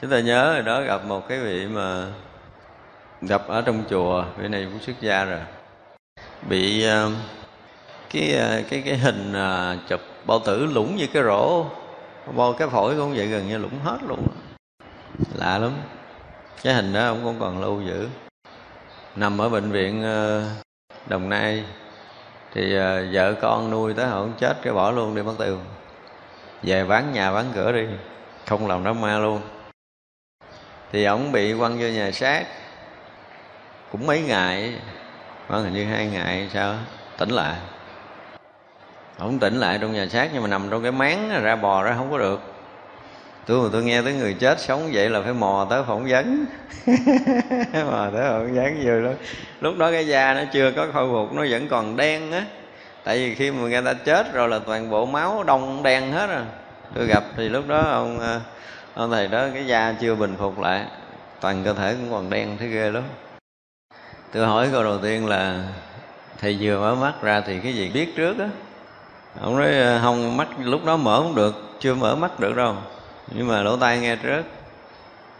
chúng ta nhớ rồi đó gặp một cái vị mà gặp ở trong chùa vị này cũng xuất gia rồi. Bị uh, cái ờ, cái cái hình uh, chụp bao tử lủng như cái rổ. Bao cái phổi cũng vậy gần như lủng hết luôn. Lạ lắm. Cái hình đó ông cũng còn lưu giữ. Nằm ở bệnh viện đồng nai. Thì vợ con nuôi tới họ chết cái bỏ luôn đi mất tiêu. Về bán nhà bán cửa đi. Không làm đám ma luôn thì ổng bị quăng vô nhà xác. Cũng mấy ngày, khoảng hình như hai ngày sao, tỉnh lại. Ổng tỉnh lại trong nhà xác nhưng mà nằm trong cái máng ra bò ra không có được. Tôi mà tôi nghe tới người chết sống vậy là phải mò tới phỏng vấn. Mò tới phỏng vấn vừa đó lúc đó cái da nó chưa có khôi phục, nó vẫn còn đen á. Tại vì khi mà người ta chết rồi là toàn bộ máu đông đen hết rồi. Tôi gặp thì lúc đó ông à, ông thầy đó, cái da chưa bình phục lại, toàn cơ thể cũng còn đen, thấy ghê lắm. Tôi hỏi câu đầu tiên là, thầy vừa mở mắt ra thì cái gì biết trước á? Ông nói ờ, không, mắt lúc đó mở không được, chưa mở mắt được đâu. Nhưng mà lỗ tai nghe trước.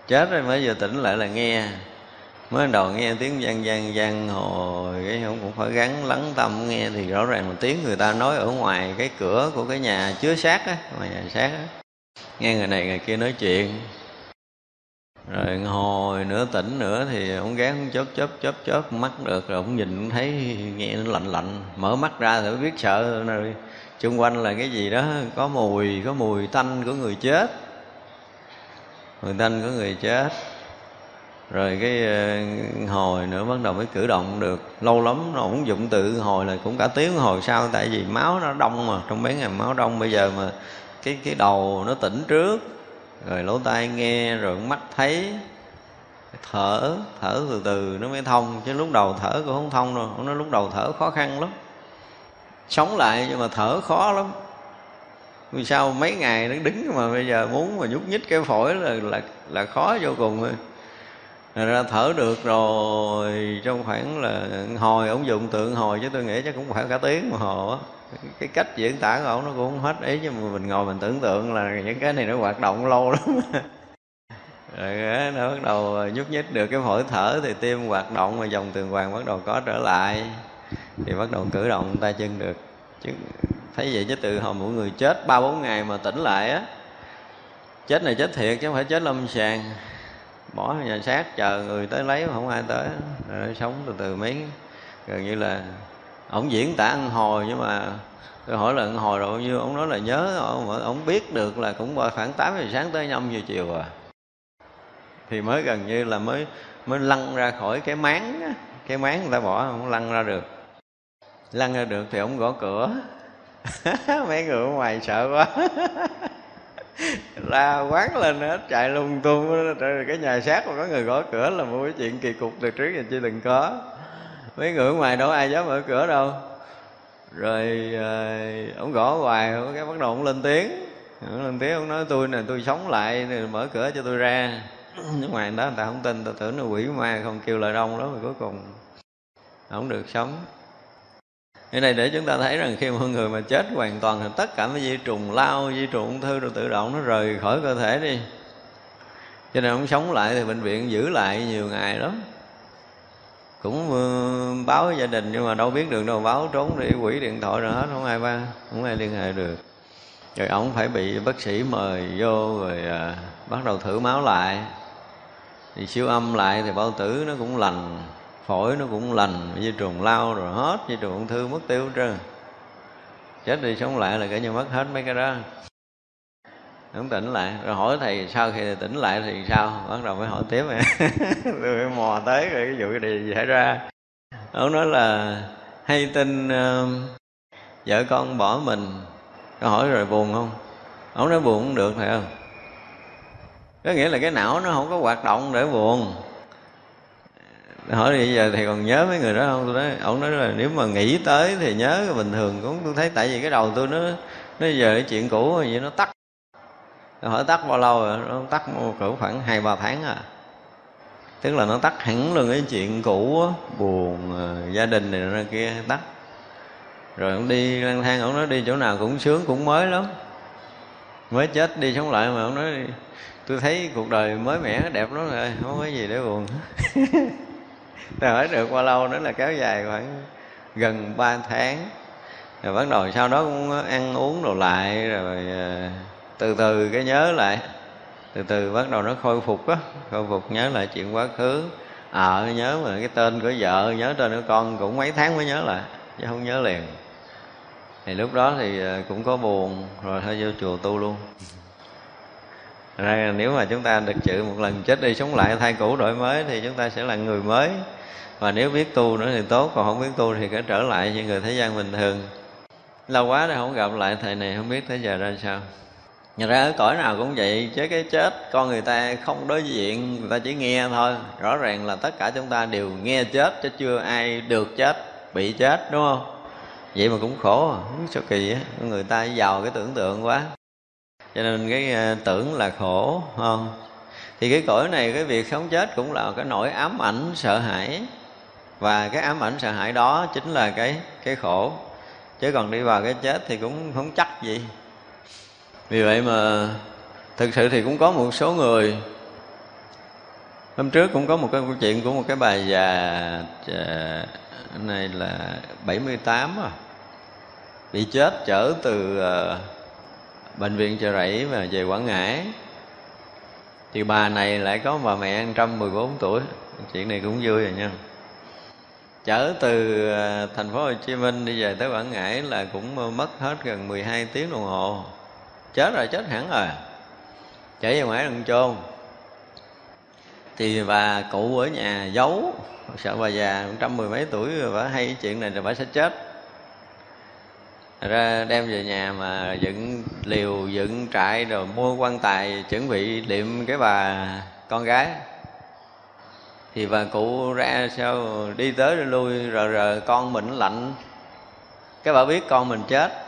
Chết rồi, mới vừa tỉnh lại là nghe. Mới đầu nghe tiếng gian gian gian hồi cái ông cũng phải gắn lắng tâm nghe thì rõ ràng là tiếng người ta nói ở ngoài cái cửa của cái nhà chứa xác á, ngoài nhà xác á nghe người này người kia nói chuyện. Rồi hồi nữa tỉnh nữa thì ông gán chớp chớp chớp chớp mắt được rồi ông nhìn thấy nghe nó lạnh lạnh. Mở mắt ra thì biết sợ rồi xung quanh là cái gì đó, có mùi có mùi tanh của người chết. Mùi tanh của người chết. Rồi cái ờ, hồi nữa bắt đầu mới cử động được. Lâu lắm nó cũng dụng tự hồi là cũng cả tiếng hồi sau, tại vì máu nó đông mà, trong mấy ngày máu đông. Bây giờ mà cái cái đầu nó tỉnh trước, rồi lỗ tai nghe, rồi mắt thấy. Thở thở từ từ nó mới thông, chứ lúc đầu thở cũng không thông đâu. Nó lúc đầu thở khó khăn lắm. Sống lại nhưng mà thở khó lắm. Vì sao mấy ngày nó đứng mà bây giờ muốn mà nhúc nhích cái phổi là là là khó vô cùng rồi. Ra thở được rồi, trong khoảng là hồi, ông dùng tượng hồi chứ tôi nghĩ chắc cũng phải cả tiếng mà hồ á cái cách diễn tả của ông nó cũng không hết ý nhưng mà mình ngồi mình tưởng tượng là những cái này nó hoạt động lâu lắm. Rồi nó bắt đầu nhúc nhích được, cái phổi thở thì tim hoạt động mà dòng tường hoàng bắt đầu có trở lại. Thì bắt đầu cử động tay chân được. Chứ thấy vậy chứ từ hồi mỗi người chết, ba bốn ngày mà tỉnh lại á, chết này chết thiệt chứ không phải chết lâm sàng. Bỏ nhà xác chờ người tới lấy mà không ai tới. Rồi sống từ từ mấy, gần như là ổng diễn tả ăn hồi nhưng mà tôi hỏi là ăn hồi rồi bao nhiêu? Ông nói là nhớ ông, biết được là cũng khoảng 8 giờ sáng tới 5 giờ chiều à thì mới gần như là mới mới lăn ra khỏi cái máng cái máng người ta bỏ ông lăn ra được. Lăn ra được thì ông gõ cửa. Mấy người ở ngoài sợ quá. La quán lên hết chạy lung tung. Rồi cái nhà xác mà có người gõ cửa là một cái chuyện kỳ cục từ trước giờ chưa từng có mấy người ở ngoài đâu ai dám mở cửa đâu. Rồi ờ, ông gõ hoài cái bắt đầu ông lên tiếng. Ông lên tiếng, ông nói tôi nè, tôi sống lại mở cửa cho tôi ra. Nước ngoài đó người ta không tin ta tưởng nó quỷ ma, không kêu lời đông đó mà cuối cùng không được sống. Cái này để chúng ta thấy rằng khi mọi người mà chết hoàn toàn thì tất cả mấy vi trùng lao vi trùng ung thư rồi tự động nó rời khỏi cơ thể đi. Cho nên ông sống lại thì bệnh viện giữ lại nhiều ngày lắm cũng ờ, báo gia đình nhưng mà đâu biết được đâu báo trốn đi quỷ điện thoại rồi hết không ai ba không ai liên hệ được. Rồi ông phải bị bác sĩ mời vô rồi à, bắt đầu thử máu lại. Thì siêu âm lại thì bao tử nó cũng lành phổi nó cũng lành di trùng lao rồi hết di trùng ung thư mất tiêu trơn. Chết đi sống lại là cả như mất hết mấy cái đó không tỉnh lại. Rồi hỏi thầy sau khi thầy tỉnh lại thì sao? Bắt đầu mới hỏi tiếp. Tôi mới mò tới rồi cái vụ gì xảy ra. Ông nói là hay tin uh, vợ con bỏ mình? Có hỏi rồi buồn không? Ông nói buồn cũng được phải không? Có nghĩa là cái não nó không có hoạt động để buồn. Hỏi bây giờ thì còn nhớ mấy người đó không? Tôi nói ông nói là nếu mà nghĩ tới thì nhớ bình thường cũng tôi thấy tại vì cái đầu tôi nó nó giờ cái chuyện cũ vậy nó tắt hỏi tắt bao lâu rồi nó tắt cỡ khoảng hai ba tháng à. Tức là nó tắt hẳn luôn cái chuyện cũ á, buồn ờ, gia đình này ra kia tắt. Rồi ông đi lang thang ông nói đi chỗ nào cũng sướng cũng mới lắm. Mới chết đi sống lại mà ông nói tôi thấy cuộc đời mới mẻ đẹp lắm rồi không có gì để buồn. Rồi hỏi được bao lâu nữa là kéo dài khoảng gần 3 tháng. Rồi bắt đầu sau đó cũng ăn uống đồ lại rồi ờ, từ từ cái nhớ lại. Từ từ bắt đầu nó khôi phục á. Khôi phục nhớ lại chuyện quá khứ. Ờ à, nhớ mà cái tên của vợ nhớ tên của con cũng mấy tháng mới nhớ lại chứ không nhớ liền. Thì lúc đó thì à, cũng có buồn rồi thôi vô chùa tu luôn. Ra nếu mà chúng ta được chữ một lần chết đi sống lại thay cũ đổi mới thì chúng ta sẽ là người mới. Và nếu biết tu nữa thì tốt còn không biết tu thì cứ trở lại như người thế gian bình thường. Lâu quá rồi không gặp lại thầy này không biết tới giờ ra sao. Nhà ra ở cõi nào cũng vậy, Chứ cái chết con người ta không đối diện, Người ta chỉ nghe thôi. Rõ ràng là tất cả chúng ta đều nghe chết, Chứ chưa ai được chết, Bị chết, đúng không? Vậy mà cũng khổ à Sao kỳ á, Người ta giàu cái tưởng tượng quá. Cho nên cái ờ, tưởng là khổ không? Thì cái cõi này, Cái việc sống chết cũng là cái nỗi ám ảnh, sợ hãi. Và cái ám ảnh, sợ hãi đó Chính là cái cái khổ. Chứ còn đi vào cái chết thì cũng không chắc gì vì vậy mà thực sự thì cũng có một số người, hôm trước cũng có một cái câu chuyện của một cái bà già ờ, này là 78 à bị chết chở từ ờ, bệnh viện chợ rẫy và về quảng ngãi. Thì bà này lại có bà mẹ 114 tuổi. Chuyện này cũng vui rồi nha. Chở từ ờ, thành phố Hồ Chí Minh đi về tới Quảng Ngãi là cũng mất hết gần 12 tiếng đồng hồ chết rồi, chết hẳn rồi. Chạy về ngoài đừng chôn. Thì bà cụ ở nhà giấu. Sợ bà già trăm mười mấy tuổi rồi bà hay chuyện này rồi bà sẽ chết. Ra đem về nhà mà dựng liều, dựng trại rồi mua quan tài, chuẩn bị liệm cái bà con gái. Thì bà cụ ra sao, đi tới đi lui rồi rồi con mình lạnh. Cái bà biết con mình chết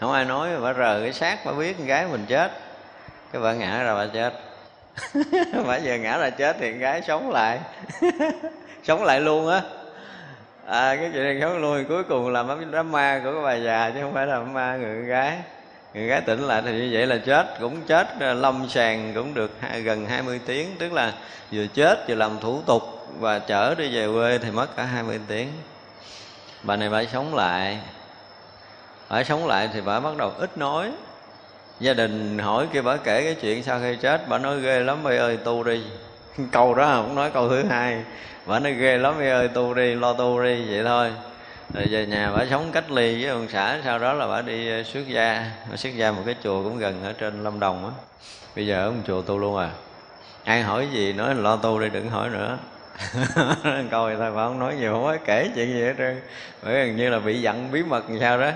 không ai nói bà rờ cái xác bà biết con gái mình chết. Cái bà ngã ra bà chết. Bà giờ ngã ra chết thì con gái sống lại. Sống lại luôn á. À, cái chuyện này sống luôn cuối cùng là mấy đám ma của cái bà già chứ không phải là ma người con gái. Người gái tỉnh lại thì như vậy là chết cũng chết ờ, lâm sàng cũng được gần 20 tiếng. Tức là vừa chết vừa làm thủ tục và chở đi về quê thì mất cả 20 tiếng. Bà này bà sống lại bà sống lại thì bà bắt đầu ít nói. Gia đình hỏi kia bà kể cái chuyện sau khi chết, bà nói ghê lắm mày ơi, tu đi. Câu đó không nói câu thứ hai. Bà nói ghê lắm mày ơi, tu đi, lo tu đi, vậy thôi. Rồi về nhà bà sống cách ly với ông xã, sau đó là bà đi ờ, xuất gia. Bà xuất gia một cái chùa cũng gần ở trên lâm đồng á. Bây giờ ở một chùa tu luôn à. Ai hỏi gì nói lo tu đi, đừng hỏi nữa. Câu thì thôi, bà không nói nhiều, không có kể chuyện gì hết trơn. Bởi gần như là bị giận bí mật làm sao đó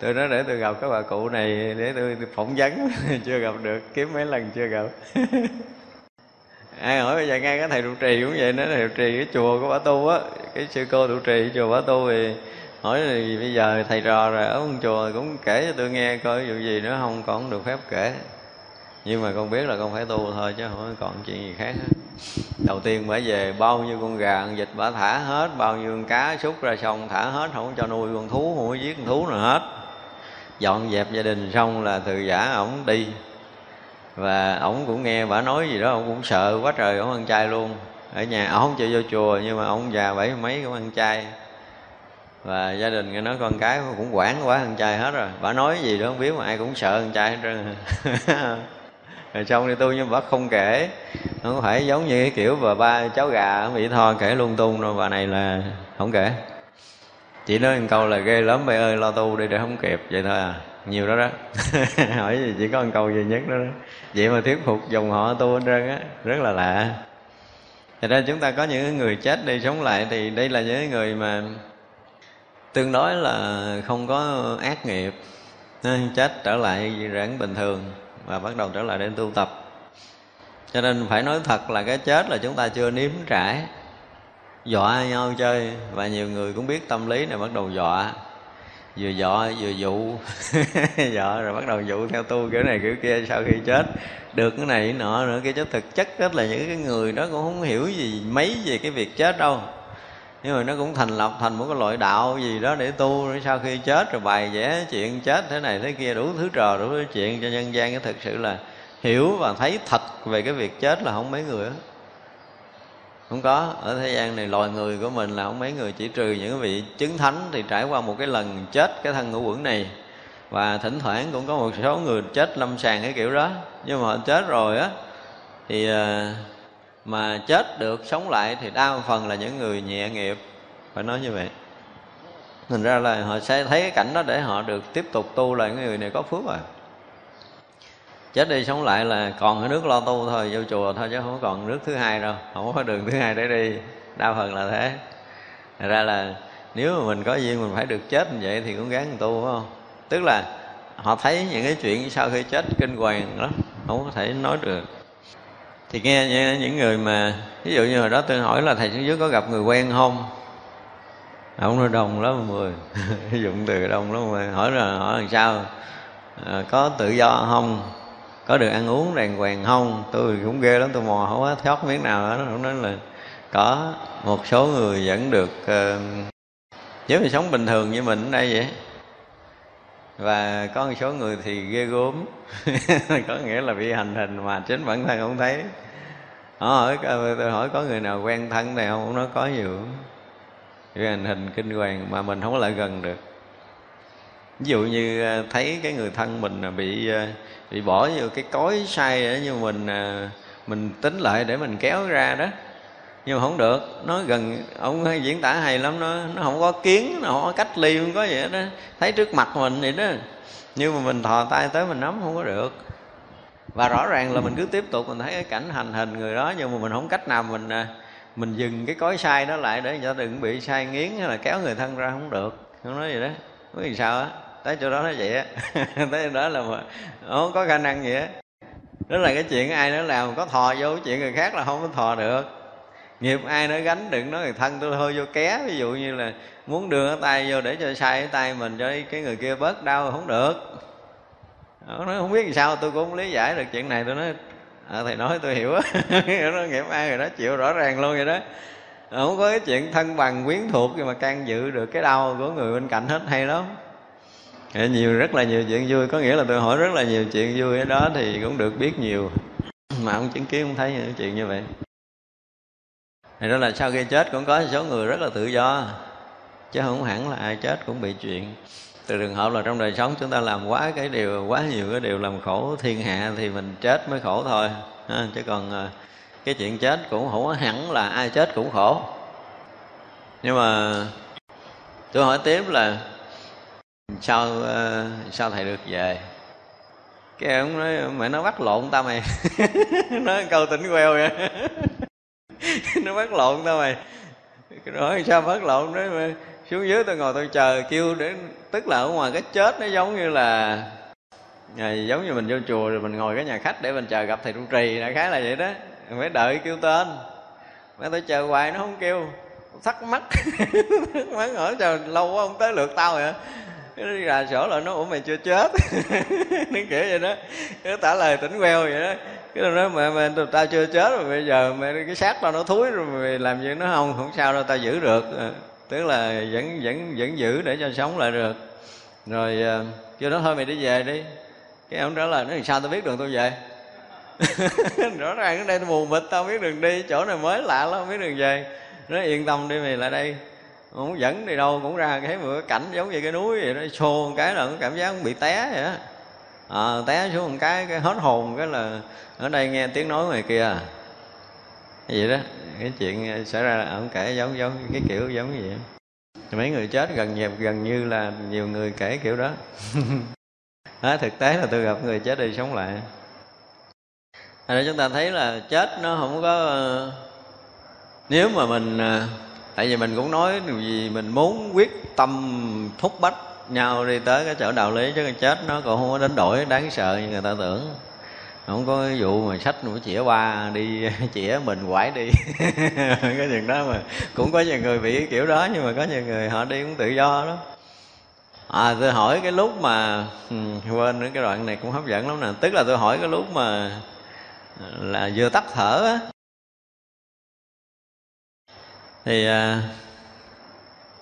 tôi nói để tôi gặp các bà cụ này để tôi, tôi phỏng vấn. Chưa gặp được kiếm mấy lần chưa gặp. Ai hỏi bây giờ ngay cái thầy trụ trì cũng vậy nữa thầy trụ trì cái chùa của bà tu á cái sư cô trụ trì chùa bà tu thì hỏi thì bây giờ thầy trò rồi ở ông chùa cũng kể cho tôi nghe coi vụ gì nữa không còn được phép kể. Nhưng mà con biết là con phải tu thôi chứ không còn chuyện gì khác. Hết đầu tiên bả về bao nhiêu con gà con vịt bả thả hết bao nhiêu con cá xúc ra sông thả hết không cho nuôi con thú không có giết con thú nào hết dọn dẹp gia đình xong là từ giả ổng đi. Và ổng cũng nghe bà nói gì đó, ổng cũng sợ quá trời ổng ăn chay luôn. Ở nhà ổng không chịu vô chùa, nhưng mà ổng già bảy mấy cũng ăn chay. Và gia đình nghe nói con cái cũng quản quá ăn chay hết rồi. Bà nói gì đó không biết, mà ai cũng sợ ăn chay hết trơn. Rồi xong đi tu nhưng bà không kể. Không phải giống như cái kiểu bà ba, cháu gà bị tho kể lung tung rồi bà này là không kể chỉ nói một câu là ghê lắm mày ơi lo tu đi để không kịp. Vậy thôi à nhiều đó đó. Hỏi gì chỉ có một câu duy nhất đó, đó. Vậy mà thuyết phục dòng họ tu hết trơn á rất là lạ. Thật ra chúng ta có những người chết đi sống lại thì đây là những người mà tương đối là không có ác nghiệp. Chết trở lại rãng bình thường và bắt đầu trở lại để tu tập. Cho nên phải nói thật là cái chết là chúng ta chưa nếm trải dọa nhau chơi. Và nhiều người cũng biết tâm lý này bắt đầu dọa. Vừa dọa, vừa dụ. Dọa rồi bắt đầu dụ theo tu kiểu này, kiểu kia sau khi chết. Được cái này, cái nọ nữa, cái chứ thực chất rất là những cái người đó cũng không hiểu gì mấy về cái việc chết đâu. Nhưng mà nó cũng thành lập thành một cái loại đạo gì đó để tu rồi sau khi chết rồi bài vẽ chuyện chết thế này thế kia, đủ thứ trò, đủ thứ chuyện cho nhân gian. Cái thực sự là hiểu và thấy thật về cái việc chết là không mấy người đó không có. Ở thế gian này loài người của mình là không mấy người, chỉ trừ những vị chứng thánh thì trải qua một cái lần chết cái thân ngũ quẩn này. Và thỉnh thoảng cũng có một số người chết lâm sàng cái kiểu đó. Nhưng mà chết rồi á, thì ờ, mà chết được sống lại thì đa phần là những người nhẹ nghiệp. Phải nói như vậy. Thành ra là họ sẽ thấy cái cảnh đó để họ được tiếp tục tu là những người này có phước rồi chết đi sống lại là còn ở nước lo tu thôi vô chùa thôi chứ không còn nước thứ hai đâu không có đường thứ hai để đi. Đa phần là thế. Thật ra là nếu mà mình có duyên mình phải được chết như vậy thì cũng gắng tu phải không? Tức là họ thấy những cái chuyện sau khi chết kinh hoàng lắm không có thể nói được. Thì nghe những người mà ví dụ như hồi đó tôi hỏi là thầy xuống dưới có gặp người quen không? Ông nói đông lắm mười dụng từ đông lắm mười hỏi là hỏi làm sao? À, có tự do không? Có được ăn uống đàng hoàng không? Tôi cũng ghê lắm tôi mò không có thoát miếng nào đó nó nói là có một số người vẫn được uh, giống như sống bình thường như mình ở đây vậy. Và có một số người thì ghê gốm có nghĩa là bị hành hình mà chính bản thân không thấy. Họ hỏi ờ, tôi hỏi có người nào quen thân này không? Nó có nhiều. Bị hành hình kinh hoàng mà mình không có lại gần được ví dụ như à, thấy cái người thân mình à, bị à, bị bỏ vô cái cối sai như mình mình tính lại để mình kéo ra đó. Nhưng mà không được, nó gần, ông hay diễn tả hay lắm, nó nó không có kiến, nó không có cách ly, không có vậy đó thấy trước mặt mình vậy đó. Nhưng mà mình thò tay tới mình nắm không có được. Và rõ ràng là mình cứ tiếp tục, mình thấy cái cảnh hành hình người đó, nhưng mà mình không cách nào mình mình dừng cái cối sai đó lại để cho đừng bị sai nghiến hay là kéo người thân ra không được. Không nói gì đó. Nói gì sao á tới chỗ đó nó vậy á. Tới đó là mà không có khả năng gì á. Đó là cái chuyện ai nó làm có thò vô chuyện người khác là không có thò được. Nghiệp ai nó gánh đừng nói người thân tôi hơi vô ké. Ví dụ như là muốn đưa cái tay vô để cho sai cái tay mình cho cái người kia bớt đau không được. Nó nói không biết làm sao tôi cũng không lý giải được chuyện này. Tôi nói à, thầy nói tôi hiểu nó nghiệp ai rồi đó chịu rõ ràng luôn vậy đó. Không có cái chuyện thân bằng quyến thuộc nhưng mà can dự được cái đau của người bên cạnh hết hay lắm. Dạ, nhiều rất là nhiều chuyện vui. Có nghĩa là tôi hỏi rất là nhiều chuyện vui ở đó thì cũng được biết nhiều. Mà ông chứng kiến không thấy những chuyện như vậy. Thì đó là sau khi chết cũng có số người rất là tự do chứ không hẳn là ai chết cũng bị chuyện. Từ trường hợp là trong đời sống chúng ta làm quá cái điều quá nhiều cái điều làm khổ thiên hạ thì mình chết mới khổ thôi ha, chứ còn à, cái chuyện chết cũng không hẳn là ai chết cũng khổ. Nhưng mà tôi hỏi tiếp là sao ờ, sao thầy được về? Cái ông nói mẹ nó bắt lộn tao mày. Nói câu tỉnh queo vậy. Nó bắt lộn tao mày. Nói sao bắt lộn? Đấy mày. xuống dưới tôi ngồi tôi chờ kêu để tức là ở ngoài cái chết nó giống như là à, giống như mình vô chùa rồi mình ngồi cái nhà khách để mình chờ gặp thầy trụ trì. Đại khái là vậy đó. Mình phải đợi kêu tên. Mà tôi chờ hoài nó không kêu. Thắc mắc. Thắc mắc hỏi chờ lâu quá không tới lượt tao vậy? Cái nó ra sổ lại nó, ủa, mày chưa chết? Nó kiểu vậy đó. Nó trả lời tỉnh queo vậy đó. Cái nó nói mẹ mẹ tao chưa chết rồi, bây giờ mẹ cái xác tao nó thúi rồi, mày làm gì nó không không sao đâu, tao giữ được. Ờ, tức là vẫn vẫn vẫn giữ để cho sống lại được. Rồi ờ, kêu nó, thôi mày đi về đi. Cái ông trả lời nó sao tao biết đường tôi về? Rõ ràng ở đây tôi mù mịt tao biết đường đi, chỗ này mới lạ lắm, không biết đường về. Nó yên tâm đi, mày lại đây không dẫn đi đâu cũng ra cái một cái cảnh giống như cái núi vậy đó. Xô một cái là cảm giác bị té vậy á à, ờ, té xuống một cái cái hết hồn cái là ở đây nghe tiếng nói ngoài kia. Vậy đó cái chuyện ờ, xảy ra là ông kể giống giống cái kiểu giống như vậy. Mấy người chết gần nhiều gần như là nhiều người kể kiểu đó. À, thực tế là tôi gặp người chết đi sống lại. À, ra chúng ta thấy là chết nó không có ờ, nếu mà mình tại vì mình cũng nói điều gì mình muốn quyết tâm thúc bách nhau đi tới cái chỗ đạo lý chứ cái chết nó còn không có đánh đổi đáng sợ như người ta tưởng. Không có cái vụ mà sách của chĩa ba đi chĩa mình quải đi. Cái chuyện đó mà cũng có nhiều người bị kiểu đó nhưng mà có nhiều người họ đi cũng tự do đó. À tôi hỏi cái lúc mà ừ, quên nữa cái đoạn này cũng hấp dẫn lắm nè. Tức là tôi hỏi cái lúc mà là vừa tắt thở á thì à,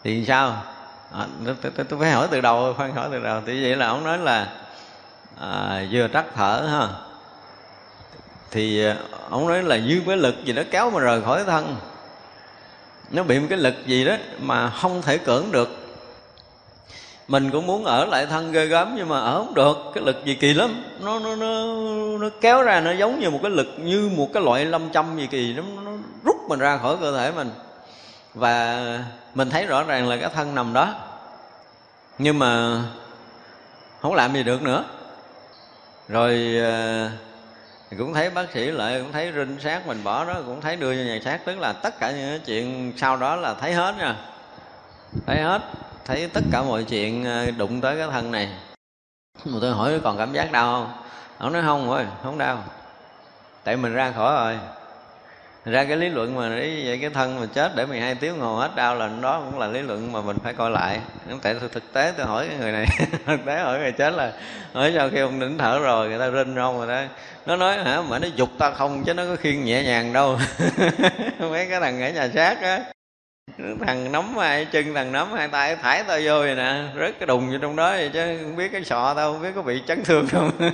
thì sao? À, tôi, tôi, tôi phải hỏi từ đầu khoan hỏi từ đầu. Thì vậy là ông nói là à, vừa trắc thở ha thì à, ông nói là như cái lực gì đó kéo mà rời khỏi thân. Nó bị một cái lực gì đó mà không thể cưỡng được. Mình cũng muốn ở lại thân ghê gớm nhưng mà ở không được. Cái lực gì kỳ lắm. Nó nó nó nó kéo ra nó giống như một cái lực như một cái loại lâm châm gì kỳ nó, nó rút mình ra khỏi cơ thể mình và mình thấy rõ ràng là cái thân nằm đó. Nhưng mà không làm gì được nữa. Rồi ờ, cũng thấy bác sĩ lại cũng thấy rinh xác mình bỏ đó, cũng thấy đưa cho nhà xác. Tức là tất cả những chuyện sau đó là thấy hết nha. Thấy hết, thấy tất cả mọi chuyện ờ, đụng tới cái thân này. Mà tôi hỏi còn cảm giác đau không? Ông nói không thôi không đau. Tại mình ra khỏi rồi ra cái lý luận mà đấy vậy cái thân mà chết để 12 tiếng ngồi hết đau là đó cũng là lý luận mà mình phải coi lại. Tại thực tế tôi hỏi cái người này, thực tế hỏi người chết là, hỏi sau khi ông đỉnh thở rồi người ta rinh không rồi đó. Nó nói, hả? Mà nó dục ta không chứ nó có khiên nhẹ nhàng đâu. Mấy cái thằng ở nhà xác á. Thằng nắm hai chân, thằng nắm hai tay, thải tao vô vậy nè, rớt cái đùng vô trong đó vậy chứ không biết cái sọ tao không biết có bị chấn thương không.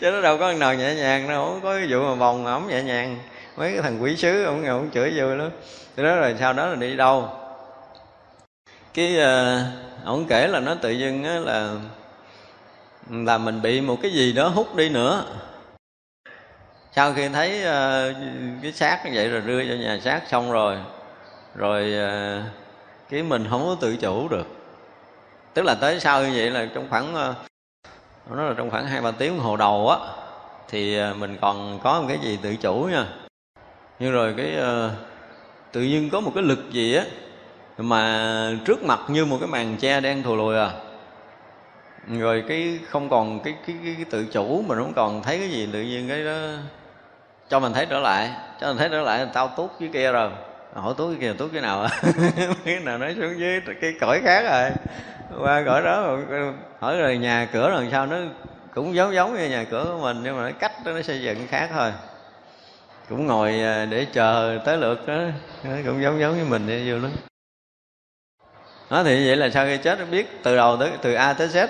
Chứ nó đâu có thằng nào nhẹ nhàng đâu, không có cái vụ mà vòng ổng nhẹ nhàng mấy cái thằng quỷ sứ ông ngồi ông chửi vui lắm thì đó rồi sau đó là đi đâu? Cái uh, ông kể là nó tự dưng á là là mình bị một cái gì đó hút đi nữa. Sau khi thấy uh, cái xác như vậy rồi đưa cho nhà xác xong rồi rồi uh, cái mình không có tự chủ được. Tức là tới sau như vậy là trong khoảng uh, nó là trong khoảng hai ba tiếng hồ đầu á thì mình còn có một cái gì tự chủ nha nhưng rồi cái uh, tự nhiên có một cái lực gì á mà trước mặt như một cái màn che đen thù lùi à. Rồi cái không còn cái cái, cái, cái tự chủ mà không còn thấy cái gì tự nhiên cái đó cho mình thấy trở lại. Cho mình thấy trở lại tao tốt với kia rồi. Hỏi tốt cái kia tốt cái nào à? Cái nào nói xuống dưới cái cõi khác rồi. Qua cõi đó hỏi rồi nhà cửa rồi sao nó cũng giống giống như nhà cửa của mình nhưng mà nó cách nó xây dựng khác thôi cũng ngồi à, để chờ tới lượt đó. Cũng giống giống như mình vậy vô lắm. Đó thì vậy là sau khi chết biết từ đầu tới từ a tới z.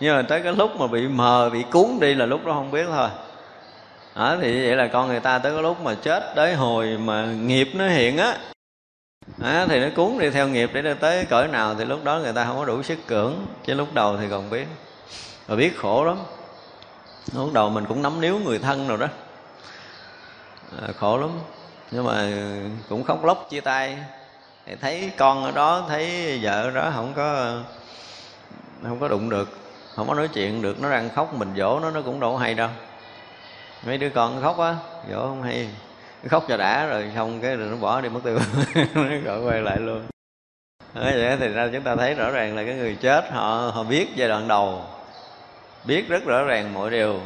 Nhưng mà tới cái lúc mà bị mờ bị cuốn đi là lúc đó không biết thôi. Đó thì vậy là con người ta tới cái lúc mà chết tới hồi mà nghiệp nó hiện á. À, thì nó cuốn đi theo nghiệp để tới cõi nào thì lúc đó người ta không có đủ sức cưỡng. Chứ lúc đầu thì còn biết. Rồi biết khổ lắm. Lúc đầu mình cũng nắm níu người thân rồi đó à, khổ lắm. Nhưng mà cũng khóc lóc chia tay. Thì thấy con ở đó thấy vợ ở đó không có không có đụng được không có nói chuyện được. Nó đang khóc mình dỗ nó nó cũng đâu hay đâu. Mấy đứa con khóc á dỗ không hay. Khóc cho đã rồi xong cái rồi nó bỏ đi mất tiêu. Nó gọi quay lại luôn. Nói vậy thì ra chúng ta thấy rõ ràng là cái người chết họ họ biết giai đoạn đầu. Biết rất rõ ràng mọi điều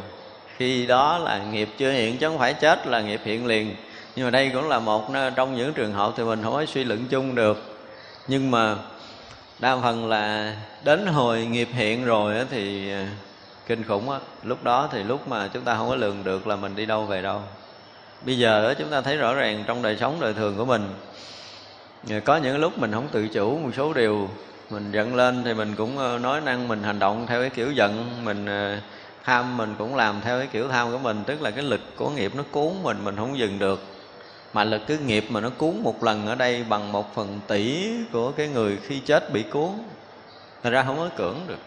khi đó là nghiệp chưa hiện, chứ không phải chết là nghiệp hiện liền. Nhưng mà đây cũng là một trong những trường hợp thì mình không có suy luận chung được. Nhưng mà đa phần là đến hồi nghiệp hiện rồi thì à, kinh khủng á. Lúc đó thì lúc mà chúng ta không có lường được là mình đi đâu về đâu. Bây giờ chúng ta thấy rõ ràng trong đời sống đời thường của mình. À, có những lúc mình không tự chủ một số điều, mình giận lên thì mình cũng ờ, nói năng, mình hành động theo cái kiểu giận, mình à, tham mình cũng làm theo cái kiểu tham của mình, tức là cái lực của nghiệp nó cuốn mình mình không dừng được. Mà lực cái nghiệp mà nó cuốn một lần ở đây bằng một phần tỷ của cái người khi chết bị cuốn thật ra không có cưỡng được.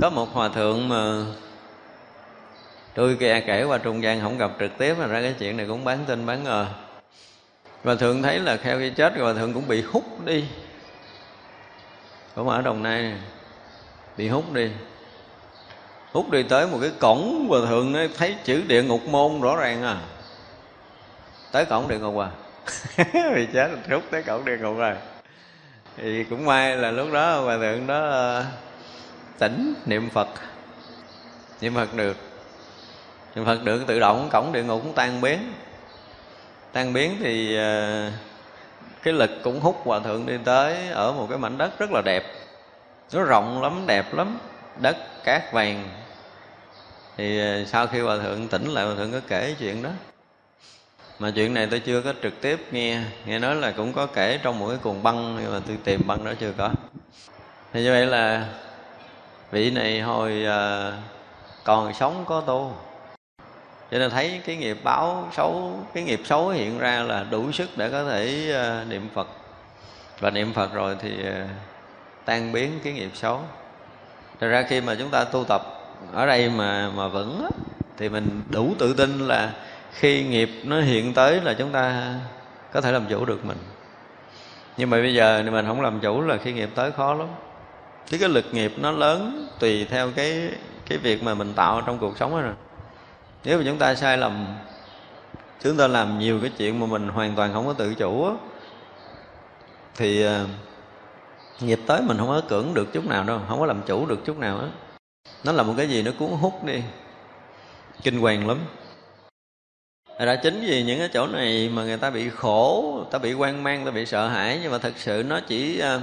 Có một hòa thượng mà tôi kia kể qua trung gian không gặp trực tiếp mà ra cái chuyện này cũng bán tin, bán ngờ. Và thượng thấy là theo khi chết rồi thượng cũng bị hút đi. Cũng ở đồng nai này. bị hút đi hút đi tới một cái cổng và thượng nó thấy chữ địa ngục môn rõ ràng à. Tới cổng địa ngục à? Vì chết, rút tới cổng địa ngục rồi. Thì cũng may là lúc đó hòa thượng đó ờ, tỉnh niệm phật. Niệm phật được. Niệm phật được, tự động cổng địa ngục cũng tan biến. Tan biến thì ờ, cái lực cũng hút hòa thượng đi tới ở một cái mảnh đất rất là đẹp. Nó rộng lắm, đẹp lắm đất cát vàng. Thì ờ, sau khi hòa thượng tỉnh lại hòa thượng có kể chuyện đó. Mà chuyện này tôi chưa có trực tiếp nghe. Nghe nói là cũng có kể trong một cái cuồng băng nhưng mà tôi tìm băng đó chưa có. Thì như vậy là vị này hồi uh, còn sống có tu. Cho nên thấy cái nghiệp báo xấu cái nghiệp xấu hiện ra là đủ sức để có thể uh, niệm phật. Và niệm phật rồi thì uh, tan biến cái nghiệp xấu. Thật ra khi mà chúng ta tu tập ở đây mà mà vững thì mình đủ tự tin là khi nghiệp nó hiện tới là chúng ta có thể làm chủ được mình. Nhưng mà bây giờ thì mình không làm chủ là khi nghiệp tới khó lắm. Chứ cái lực nghiệp nó lớn tùy theo cái cái việc mà mình tạo trong cuộc sống đó rồi nếu mà chúng ta sai lầm chúng ta làm nhiều cái chuyện mà mình hoàn toàn không có tự chủ á, thì uh, nghiệp tới mình không có cưỡng được chút nào đâu, không có làm chủ được chút nào á. Nó là một cái gì nó cuốn hút đi. Kinh hoàng lắm. Ra chính vì những cái chỗ này mà người ta bị khổ người ta bị quan mang người ta bị sợ hãi, nhưng mà thật sự nó chỉ ờ,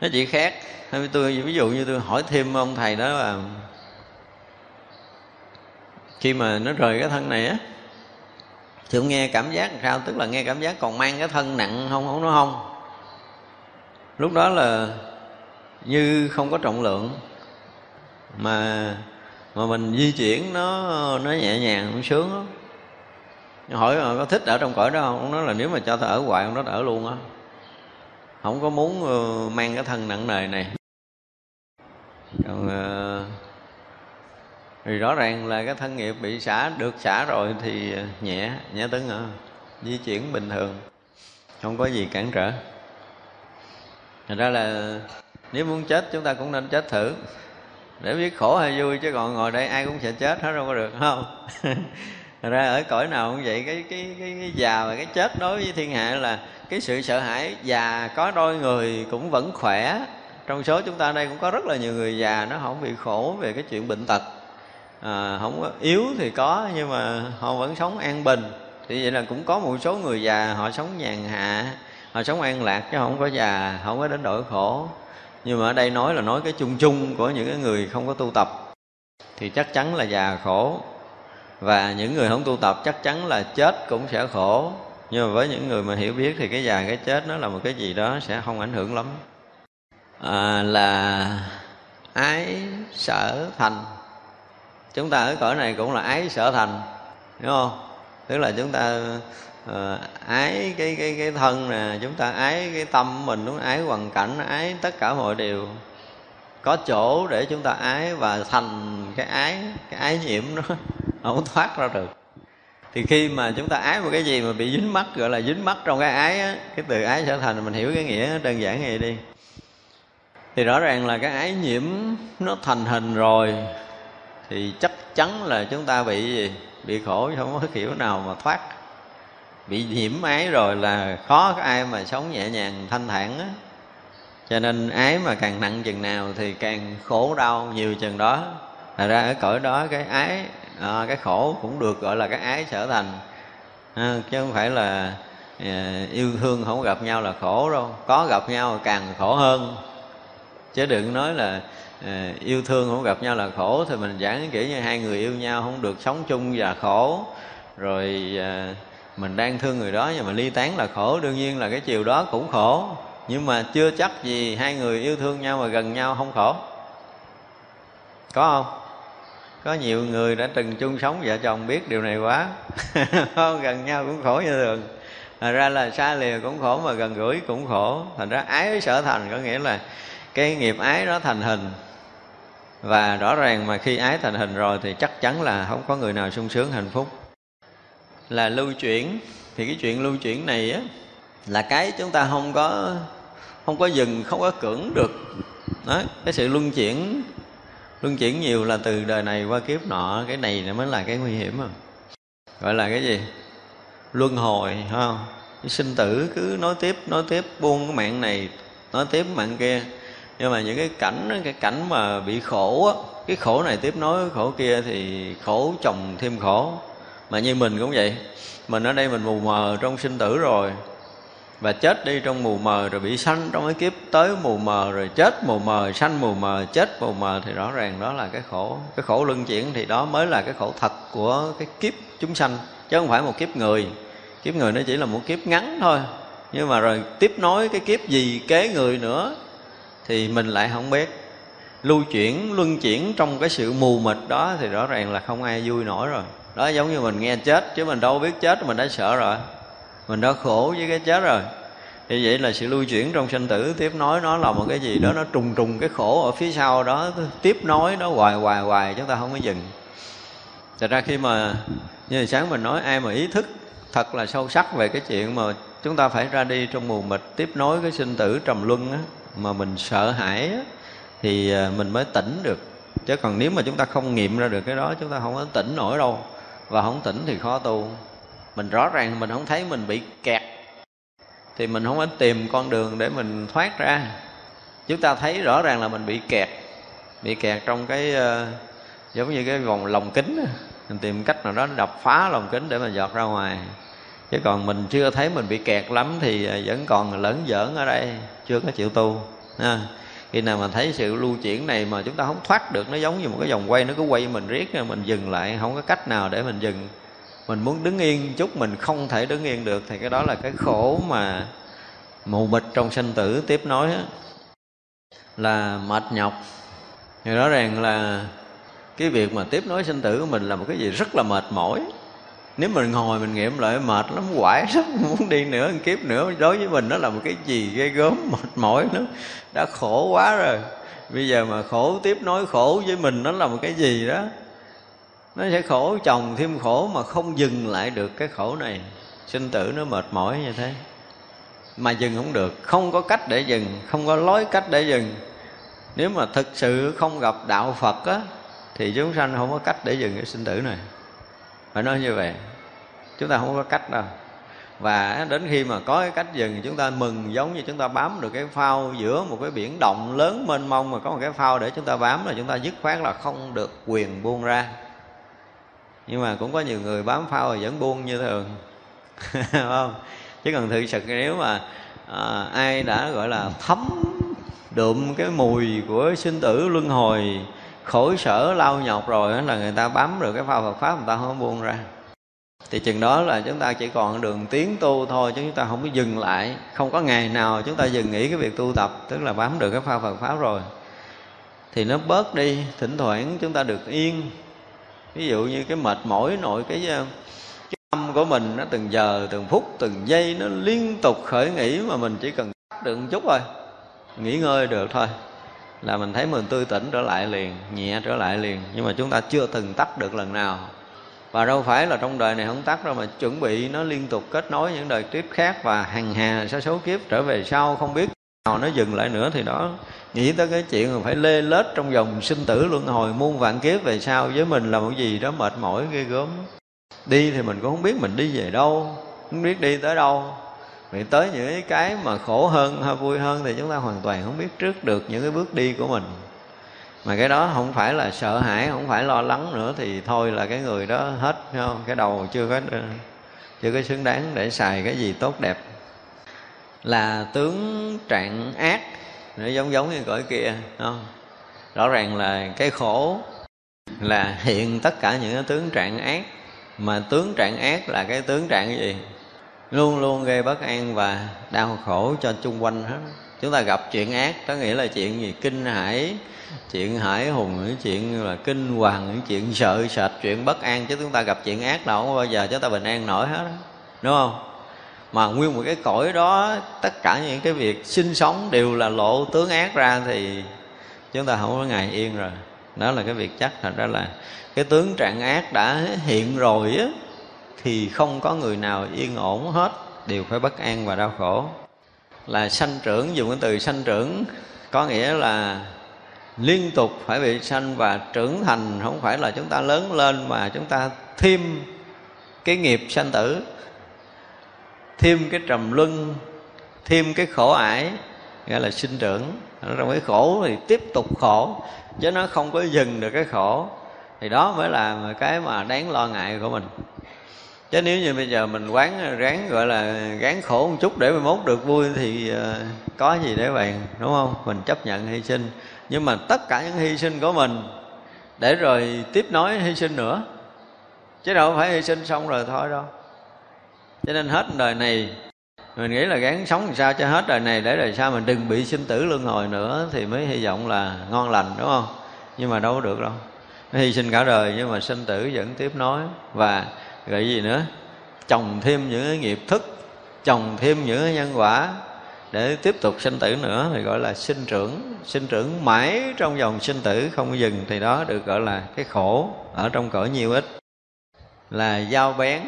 nó chỉ khác. Hay tôi, ví dụ như tôi hỏi thêm ông thầy đó là khi mà nó rời cái thân này á, thì ông nghe cảm giác làm sao? Tức là nghe cảm giác còn mang cái thân nặng không? Không nó không lúc đó là như không có trọng lượng, mà mà mình di chuyển nó nó nhẹ nhàng nó sướng lắm hỏi là có thích ở trong cõi đó không? Ông nói là nếu mà cho thở ở hoài, ông nó ở luôn á. Không có muốn ờ, mang cái thân nặng nề này. Còn ờ, thì rõ ràng là cái thân nghiệp bị xả, được xả rồi thì nhẹ nhẹ tấn à di chuyển bình thường, không có gì cản trở thành ra là nếu muốn chết chúng ta cũng nên chết thử. Để biết khổ hay vui chứ còn ngồi đây ai cũng sẽ chết hết đâu có được không? Thật ra ở cõi nào cũng vậy cái cái cái, cái già và cái chết đối với thiên hạ là cái sự sợ hãi già có đôi người cũng vẫn khỏe. Trong số chúng ta đây cũng có rất là nhiều người già nó không bị khổ về cái chuyện bệnh tật. À, không có yếu thì có nhưng mà họ vẫn sống an bình. Thì vậy là cũng có một số người già họ sống nhàn hạ họ sống an lạc chứ không có già không có đến đổi khổ. Nhưng mà ở đây nói là nói cái chung chung của những cái người không có tu tập thì chắc chắn là già khổ. Và những người không tu tập chắc chắn là chết cũng sẽ khổ. Nhưng mà với những người mà hiểu biết thì cái già cái chết nó là một cái gì đó sẽ không ảnh hưởng lắm. À, là ái sở thành. Chúng ta ở cõi này cũng là ái sở thành đúng không? Tức là chúng ta Ờ, ái cái cái cái thân nè, chúng ta ái cái tâm mình, đúng ái hoàn cảnh, ái tất cả mọi điều. Có chỗ để chúng ta ái và thành cái ái cái ái nhiễm nó không thoát ra được. Thì khi mà chúng ta ái một cái gì mà bị dính mắt gọi là dính mắt trong cái ái á, cái từ ái trở thành, mình hiểu cái nghĩa đơn giản vậy đi. Thì rõ ràng là cái ái nhiễm nó thành hình rồi, thì chắc chắn là chúng ta bị gì? Bị khổ không có kiểu nào mà thoát bị nhiễm ái rồi là khó có ai mà sống nhẹ nhàng thanh thản á. Cho nên ái mà càng nặng chừng nào thì càng khổ đau nhiều chừng đó. Thật ra ở cõi đó cái ái à, cái khổ cũng được gọi là cái ái trở thành. À, chứ không phải là à, yêu thương không gặp nhau là khổ đâu. Có gặp nhau càng khổ hơn. Chứ đừng nói là à, yêu thương không gặp nhau là khổ. Thì mình giảng kiểu như hai người yêu nhau không được sống chung và khổ. Rồi à, mình đang thương người đó nhưng mà ly tán là khổ, đương nhiên là cái chiều đó cũng khổ. Nhưng mà chưa chắc gì hai người yêu thương nhau mà gần nhau không khổ. Có không? Có nhiều người đã từng chung sống vợ chồng biết điều này quá. Không, gần nhau cũng khổ như thường. Thành ra là xa lìa cũng khổ mà gần gũi cũng khổ. Thành ra ái sở thành có nghĩa là Cái nghiệp ái đó thành hình. Và rõ ràng mà khi ái thành hình rồi Thì chắc chắn là không có người nào sung sướng hạnh phúc. Là lưu chuyển. Thì cái chuyện lưu chuyển này á Là cái chúng ta không có Không có dừng, không có cưỡng được. Đó, Cái sự luân chuyển luân chuyển nhiều là từ đời này qua kiếp nọ cái này mới là cái nguy hiểm mà. Gọi là cái gì? Luân hồi không? Cái sinh tử cứ nói tiếp nói tiếp buông cái mạng này nói tiếp mạng kia. Nhưng mà những cái cảnh cái cảnh mà bị khổ á cái khổ này tiếp nối khổ kia thì khổ chồng thêm khổ mà như mình cũng vậy. Mình ở đây mình mù mờ trong sinh tử rồi. Và chết đi trong mù mờ rồi bị sanh trong cái kiếp tới mù mờ rồi chết mù mờ, sanh mù mờ, chết mù mờ thì rõ ràng đó là cái khổ. Cái khổ luân chuyển thì đó mới là cái khổ thật của cái kiếp chúng sanh, chứ không phải một kiếp người. Kiếp người nó chỉ là một kiếp ngắn thôi. Nhưng mà rồi tiếp nối cái kiếp gì kế người nữa thì mình lại không biết. Lưu chuyển, luân chuyển trong cái sự mù mịt đó thì rõ ràng là không ai vui nổi rồi đó giống như mình nghe chết chứ mình đâu biết chết mình đã sợ rồi. Mình đã khổ với cái chết rồi. Thì vậy là sự lưu chuyển trong sinh tử tiếp nối nó là một cái gì đó nó trùng trùng cái khổ ở phía sau đó tiếp nối nó hoài hoài hoài chúng ta không có dừng. Thật ra khi mà như sáng mình nói ai mà ý thức thật là sâu sắc về cái chuyện mà chúng ta phải ra đi trong mù mịt tiếp nối cái sinh tử trầm luân á, mà mình sợ hãi á, thì à, mình mới tỉnh được. Chứ còn nếu mà chúng ta không nghiệm ra được cái đó chúng ta không có tỉnh nổi đâu và không tỉnh thì khó tu. Mình rõ ràng mình không thấy mình bị kẹt. Thì mình không có tìm con đường để mình thoát ra. Chúng ta thấy rõ ràng là mình bị kẹt. Bị kẹt trong cái uh, giống như cái vòng lồng kính mình tìm cách nào đó đập phá lồng kính để mà dọt ra ngoài. Chứ còn mình chưa thấy mình bị kẹt lắm thì ờ, vẫn còn lớn giỡn ở đây chưa có chịu tu ha khi nào mà thấy sự lưu chuyển này mà chúng ta không thoát được nó giống như một cái vòng quay nó cứ quay mình riết mình dừng lại không có cách nào để mình dừng. Mình muốn đứng yên chút mình không thể đứng yên được thì cái đó là cái khổ mà mù mịt trong sinh tử tiếp nối á, là mệt nhọc. Thì rõ ràng là cái việc mà tiếp nối sinh tử của mình là một cái gì rất là mệt mỏi nếu mình ngồi mình nghiệm lại, mệt lắm, quải lắm, muốn đi nữa kiếp nữa. Đối với mình, nó là một cái gì ghê gớm, mệt mỏi lắm. Đã khổ quá rồi. Bây giờ mà khổ tiếp nối khổ với mình, nó là một cái gì đó? Nó sẽ khổ, chồng thêm khổ mà không dừng lại được cái khổ này. Sinh tử nó mệt mỏi như thế. Mà dừng không được. Không có cách để dừng, không có lối cách để dừng. Nếu mà thực sự không gặp đạo phật á, thì chúng sanh không có cách để dừng cái sinh tử này phải nói như vậy. Chúng ta không có cách đâu. Và đến khi mà có cái cách dừng chúng ta mừng giống như chúng ta bám được cái phao giữa một cái biển động lớn mênh mông mà có một cái phao để chúng ta bám là chúng ta dứt khoát là không được quyền buông ra. Nhưng mà cũng có nhiều người bám phao rồi vẫn buông như thường. Không? Chứ còn thực sự nếu mà à, ai đã gọi là thấm đượm cái mùi của sinh tử luân hồi khổ sở lao nhọc rồi là người ta bám được cái phao Phật pháp, người ta không buông ra. Thì chừng đó là chúng ta chỉ còn đường tiến tu thôi, chứ chúng ta không có dừng lại. Không có ngày nào chúng ta dừng nghỉ cái việc tu tập, tức là bám được cái phao Phật pháp rồi. Thì nó bớt đi, thỉnh thoảng chúng ta được yên. Ví dụ như cái mệt mỏi nội, cái ờ, cái tâm của mình nó từng giờ, từng phút, từng giây, nó liên tục khởi nghĩ mà mình chỉ cần được một chút thôi, nghỉ ngơi được thôi là mình thấy mình tươi tỉnh trở lại liền, nhẹ trở lại liền. Nhưng mà chúng ta chưa từng tắt được lần nào. Và đâu phải là trong đời này không tắt đâu, mà chuẩn bị nó liên tục kết nối những đời tiếp khác và hàng hà sa số kiếp trở về sau. Không biết nào nó dừng lại nữa thì đó, nghĩ tới cái chuyện mà phải lê lết trong dòng sinh tử luân hồi, muôn vạn kiếp về sau với mình là một gì đó mệt mỏi, ghê gớm. Đi thì mình cũng không biết mình đi về đâu, không biết đi tới đâu vì tới những cái mà khổ hơn hay vui hơn thì chúng ta hoàn toàn không biết trước được những cái bước đi của mình. Mà cái đó không phải là sợ hãi, không phải lo lắng nữa thì thôi là cái người đó hết không? Cái đầu chưa có chưa có xứng đáng để xài cái gì tốt đẹp. Là tướng trạng ác, nó giống giống như cõi kia không? Rõ ràng là cái khổ là hiện tất cả những cái tướng trạng ác. Mà tướng trạng ác là cái tướng trạng gì? Luôn luôn gây bất an và đau khổ cho chung quanh hết. Chúng ta gặp chuyện ác, có nghĩa là chuyện gì? Kinh hãi, chuyện hải hùng những chuyện là kinh hoàng những chuyện sợ sệt, chuyện bất an. Chứ chúng ta gặp chuyện ác nào bao giờ chúng ta bình an nổi hết đó. đúng không? Mà nguyên một cái cõi đó, tất cả những cái việc sinh sống đều là lộ tướng ác ra thì chúng ta không có ngày yên rồi. Đó là cái việc chắc. Thật ra là cái tướng trạng ác đã hiện rồi á thì không có người nào yên ổn hết, đều phải bất an và đau khổ. Là sanh trưởng, dùng cái từ sanh trưởng, có nghĩa là liên tục phải bị sanh và trưởng thành, không phải là chúng ta lớn lên mà chúng ta thêm cái nghiệp sanh tử, thêm cái trầm luân, thêm cái khổ ải, nghĩa là sinh trưởng. Trong cái khổ thì tiếp tục khổ, chứ nó không có dừng được cái khổ. Thì đó mới là cái mà đáng lo ngại của mình chứ nếu như bây giờ mình quán, ráng gọi là gán khổ một chút để mình mốt được vui thì ờ, có gì để bàn, đúng không? Mình chấp nhận hy sinh. Nhưng mà tất cả những hy sinh của mình, để rồi tiếp nối hy sinh nữa. Chứ đâu phải hy sinh xong rồi thôi đâu. Cho nên hết đời này, mình nghĩ là gán sống làm sao cho hết đời này, để đời sau mình đừng bị sinh tử luân hồi nữa thì mới hy vọng là ngon lành, đúng không? Nhưng mà đâu có được đâu. Hy sinh cả đời nhưng mà sinh tử vẫn tiếp nối. Và gọi gì nữa? Trồng thêm những cái nghiệp thức, trồng thêm những cái nhân quả để tiếp tục sinh tử nữa thì gọi là sinh trưởng. Sinh trưởng mãi trong dòng sinh tử không dừng thì đó được gọi là cái khổ ở trong cõi nhiều ít. Là dao bén,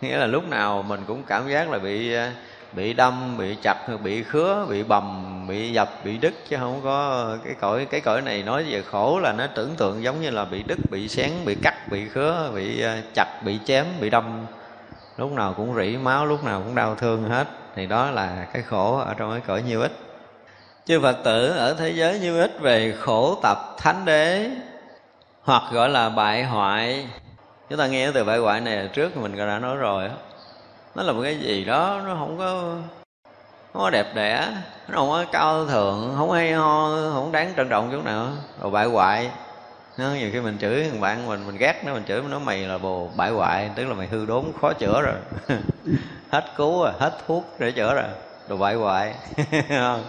nghĩa là lúc nào mình cũng cảm giác là bị à, bị đâm, bị chặt, bị khứa, bị bầm, bị dập, bị đứt, chứ không có cái cõi cái cõi này nói về khổ là nó tưởng tượng giống như là bị đứt, bị xén, bị cắt, bị khứa, bị ờ, chặt, bị chém, bị đâm. Lúc nào cũng rỉ máu, lúc nào cũng đau thương hết. Thì đó là cái khổ ở trong cái cõi nhiêu ích. Chư phật tử ở thế giới nhiêu ích về khổ tập thánh đế, hoặc gọi là bại hoại. Chúng ta nghe từ bại hoại này trước, mình đã nói rồi đó nó là một cái gì đó nó không có không có đẹp đẽ nó không có cao thượng không hay ho không đáng trân trọng chút nào. Rồi bại hoại. Nó nhiều khi mình chửi thằng bạn mình mình ghét nó mình chửi nó mày là bồ bại hoại tức là mày hư đốn khó chữa rồi. Hết cứu rồi hết thuốc để chữa rồi. Đồ bại hoại.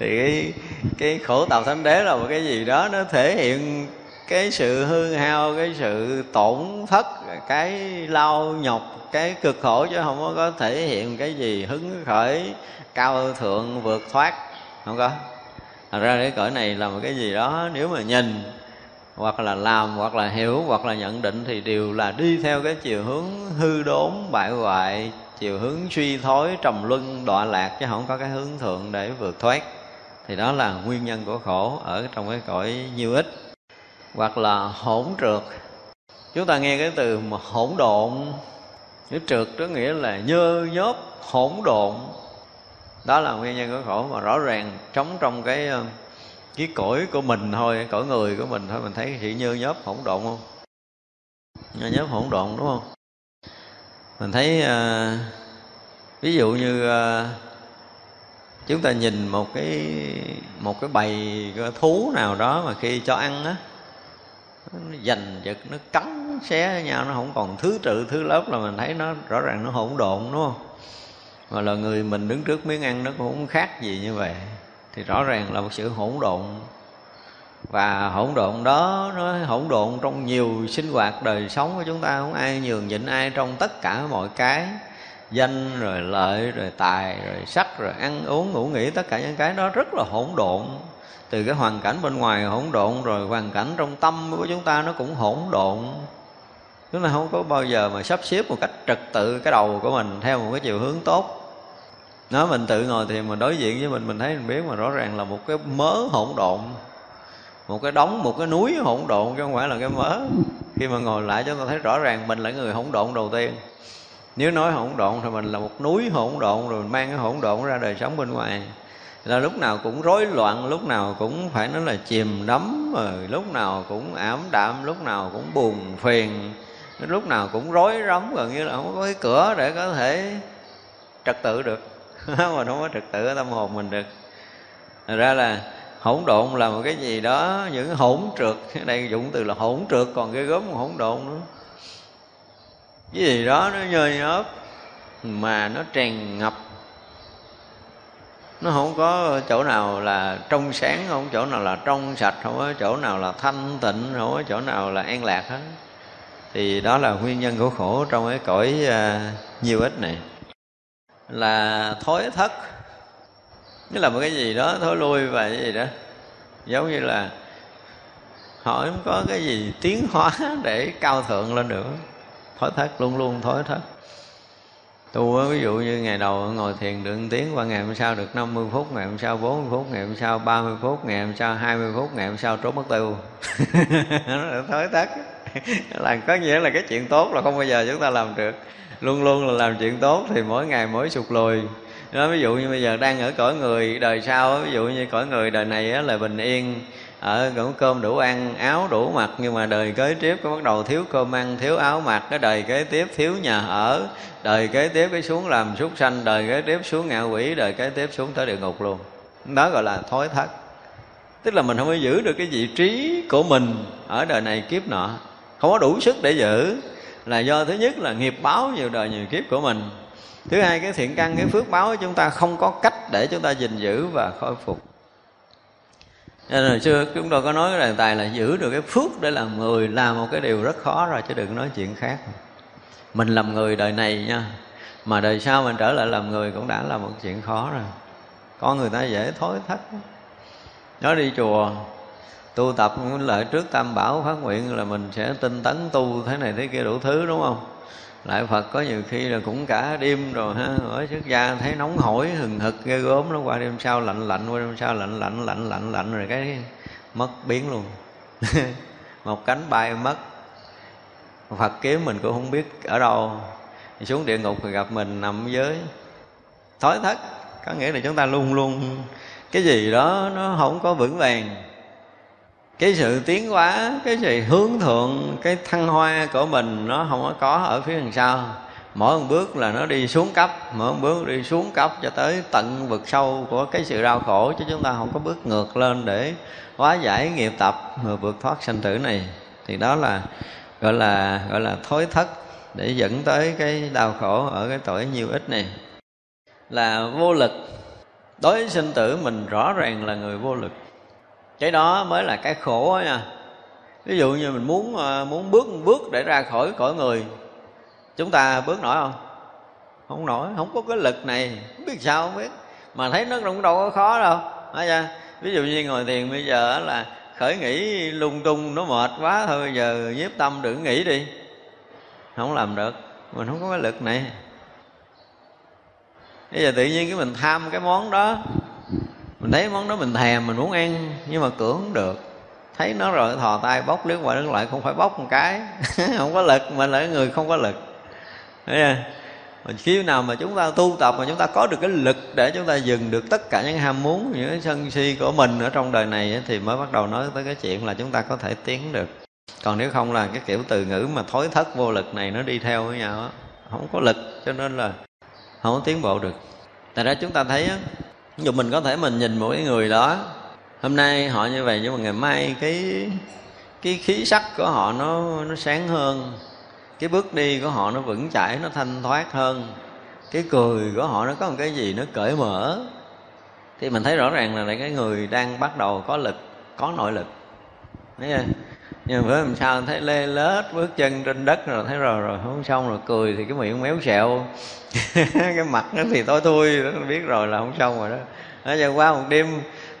Thì cái, cái khổ tàu thánh đế là một cái gì đó nó thể hiện cái sự hư hao, cái sự tổn thất, cái lao nhọc, cái cực khổ chứ không có thể hiện cái gì hứng khởi, cao thượng, vượt thoát, không có. Thật ra cái cõi này là một cái gì đó, nếu mà nhìn, hoặc là làm, hoặc là hiểu, hoặc là nhận định thì đều là đi theo cái chiều hướng hư đốn, bại hoại, chiều hướng suy thối trầm luân, đọa lạc chứ không có cái hướng thượng để vượt thoát. Thì đó là nguyên nhân của khổ ở trong cái cõi nhiêu ích hoặc là hỗn trượt chúng ta nghe cái từ mà hỗn độn. Cái trượt đó nghĩa là nhơ nhớp hỗn độn. Đó là nguyên nhân của khổ mà rõ ràng trống trong cái ờ, cái cõi của mình thôi cõi người của mình thôi mình thấy sự nhơ nhớp hỗn độn không? Nhơ nhớp hỗn độn đúng không? Mình thấy uh, ví dụ như uh, chúng ta nhìn một cái một cái bầy thú nào đó mà khi cho ăn á nó giành giật nó cắn xé nhau, nó không còn thứ tự, thứ lớp là mình thấy nó rõ ràng nó hỗn độn, đúng không? Mà là người mình đứng trước miếng ăn nó cũng không khác gì như vậy. Thì rõ ràng là một sự hỗn độn. Và hỗn độn đó, nó hỗn độn trong nhiều sinh hoạt đời sống của chúng ta. Không ai nhường nhịn ai trong tất cả mọi cái. Danh, rồi lợi, rồi tài, rồi sắc, rồi ăn uống, ngủ nghỉ, tất cả những cái đó rất là hỗn độn từ cái hoàn cảnh bên ngoài hỗn độn rồi hoàn cảnh trong tâm của chúng ta nó cũng hỗn độn. Chúng ta không có bao giờ mà sắp xếp một cách trật tự cái đầu của mình theo một cái chiều hướng tốt. Nói mình tự ngồi thì mình đối diện với mình mình thấy mình biết mà rõ ràng là một cái mớ hỗn độn. Một cái đống, một cái núi hỗn độn chứ không phải là cái mớ. Khi mà ngồi lại chúng ta thấy rõ ràng mình là người hỗn độn đầu tiên. Nếu nói hỗn độn thì mình là một núi hỗn độn rồi mình mang cái hỗn độn ra đời sống bên ngoài là lúc nào cũng rối loạn, lúc nào cũng phải nói là chìm đắm, rồi lúc nào cũng ảm đạm, lúc nào cũng buồn phiền, lúc nào cũng rối rắm, gần như là không có cái cửa để có thể trật tự được. Mà không có trật tự ở tâm hồn mình được. Thật ra là hỗn độn là một cái gì đó, những hỗn trượt ở đây dụng từ là hỗn trượt còn cái gớm hỗn độn nữa. Cái gì đó nó nhơi nhớp, mà nó tràn ngập nó không có chỗ nào là trong sáng không chỗ nào là trong sạch không có chỗ nào là thanh tịnh không có chỗ nào là an lạc hết. Thì đó là nguyên nhân của khổ trong cái cõi uh, nhiều ít này. Là thối thất. Nghĩa là một cái gì đó thối lui và cái gì đó. Giống như là họ không có cái gì tiến hóa để cao thượng lên nữa thối thất luôn luôn thối thất tu ví dụ như ngày đầu ngồi thiền được tiếng, qua ngày hôm sau được 50 phút, ngày hôm sau 40 phút, ngày hôm sau 30 phút, ngày hôm sau 20 phút, ngày hôm sau trốn mất tiêu. Nó là thối tắt là có nghĩa là cái chuyện tốt là không bao giờ chúng ta làm được. Luôn luôn là làm chuyện tốt thì mỗi ngày mỗi sụt lùi. Đó, ví dụ như bây giờ đang ở cõi người, đời sau ví dụ như cõi người đời này là bình yên ở cũng cơm đủ ăn, áo đủ mặc, nhưng mà đời kế tiếp có bắt đầu thiếu cơm ăn, thiếu áo mặc, cái đời kế tiếp thiếu nhà ở, đời kế tiếp cái xuống làm súc sanh, đời kế tiếp xuống ngạ quỷ, đời kế tiếp xuống tới địa ngục luôn. Đó gọi là thối thất. Tức là mình không có giữ được cái vị trí của mình ở đời này kiếp nọ. Không có đủ sức để giữ. Là do thứ nhất là nghiệp báo nhiều đời nhiều kiếp của mình. Thứ hai, cái thiện căn, cái phước báo của chúng ta không có cách để chúng ta gìn giữ và khôi phục nên hồi xưa chúng tôi có nói cái đề tài là giữ được cái phước để làm người là một cái điều rất khó rồi, chứ đừng nói chuyện khác. Mình làm người đời này nha, mà đời sau mình trở lại làm người cũng đã là một chuyện khó rồi. Con người ta dễ thối thất nó đi chùa, tu tập lợi trước tam bảo phát nguyện là mình sẽ tinh tấn tu thế này thế kia đủ thứ, đúng không? Lại phật có nhiều khi là cũng cả đêm rồi ha. Ở xuất gia thấy nóng hổi, hừng hực, ghê gớm nó qua đêm sau lạnh lạnh, qua đêm sau lạnh lạnh lạnh lạnh lạnh rồi cái mất biến luôn. Một cánh bay mất. Phật kiếm mình cũng không biết ở đâu. Xuống địa ngục thì gặp mình nằm dưới thói thất. Có nghĩa là chúng ta luôn luôn cái gì đó nó không có vững vàng cái sự tiến hóa, cái sự hướng thượng, cái thăng hoa của mình nó không có có ở phía đằng sau. Mỗi một bước là nó đi xuống cấp, mỗi một bước đi xuống cấp cho tới tận vực sâu của cái sự đau khổ, chứ chúng ta không có bước ngược lên để hóa giải nghiệp tập mà vượt thoát sanh tử này. Thì đó là, gọi là gọi là thối thất để dẫn tới cái đau khổ ở cái tuổi nhiều ít này. Là vô lực. Đối với sinh tử, mình rõ ràng là người vô lực cái đó mới là cái khổ đó nha. Ví dụ như mình muốn ờ, muốn bước một bước để ra khỏi cõi người, chúng ta bước nổi không? Không nổi, không có cái lực này, không biết sao không biết. Mà thấy nó cũng đâu có khó đâu Thấy chưa? ví dụ như ngồi thiền bây giờ là khởi nghĩ lung tung, nó mệt quá thôi, giờ nhiếp tâm đừng nghĩ đi. Không làm được, mình không có cái lực này. Bây giờ tự nhiên cái mình tham cái món đó mình thấy món đó mình thèm, mình muốn ăn, nhưng mà cưỡng không được. Thấy nó rồi thò tay, bóc liếc qua liếc lại, không phải bóc một cái. Không có lực, mà là người không có lực. Mà khi nào mà chúng ta tu tập mà chúng ta có được cái lực để chúng ta dừng được tất cả những ham muốn, những cái sân si của mình ở trong đời này thì mới bắt đầu nói tới cái chuyện là chúng ta có thể tiến được. Còn nếu không là cái kiểu từ ngữ mà thối thất vô lực này nó đi theo với nhau không có lực, cho nên là không có tiến bộ được. Tại ra chúng ta thấy dù mình có thể mình nhìn một cái người đó, hôm nay họ như vậy nhưng mà ngày mai cái cái khí sắc của họ nó nó sáng hơn, cái bước đi của họ nó vững chãi, nó thanh thoát hơn, cái cười của họ nó có một cái gì nó cởi mở. Thì mình thấy rõ ràng là cái người đang bắt đầu có lực, có nội lực. Thấy chưa? Nhưng mà làm sao? Thấy lê lết, bước chân trên đất rồi, thấy rồi rồi không xong rồi cười thì cái miệng méo xẹo. Cái mặt nó thì tối thui, nó biết rồi là không xong rồi đó. Nó giờ qua một đêm,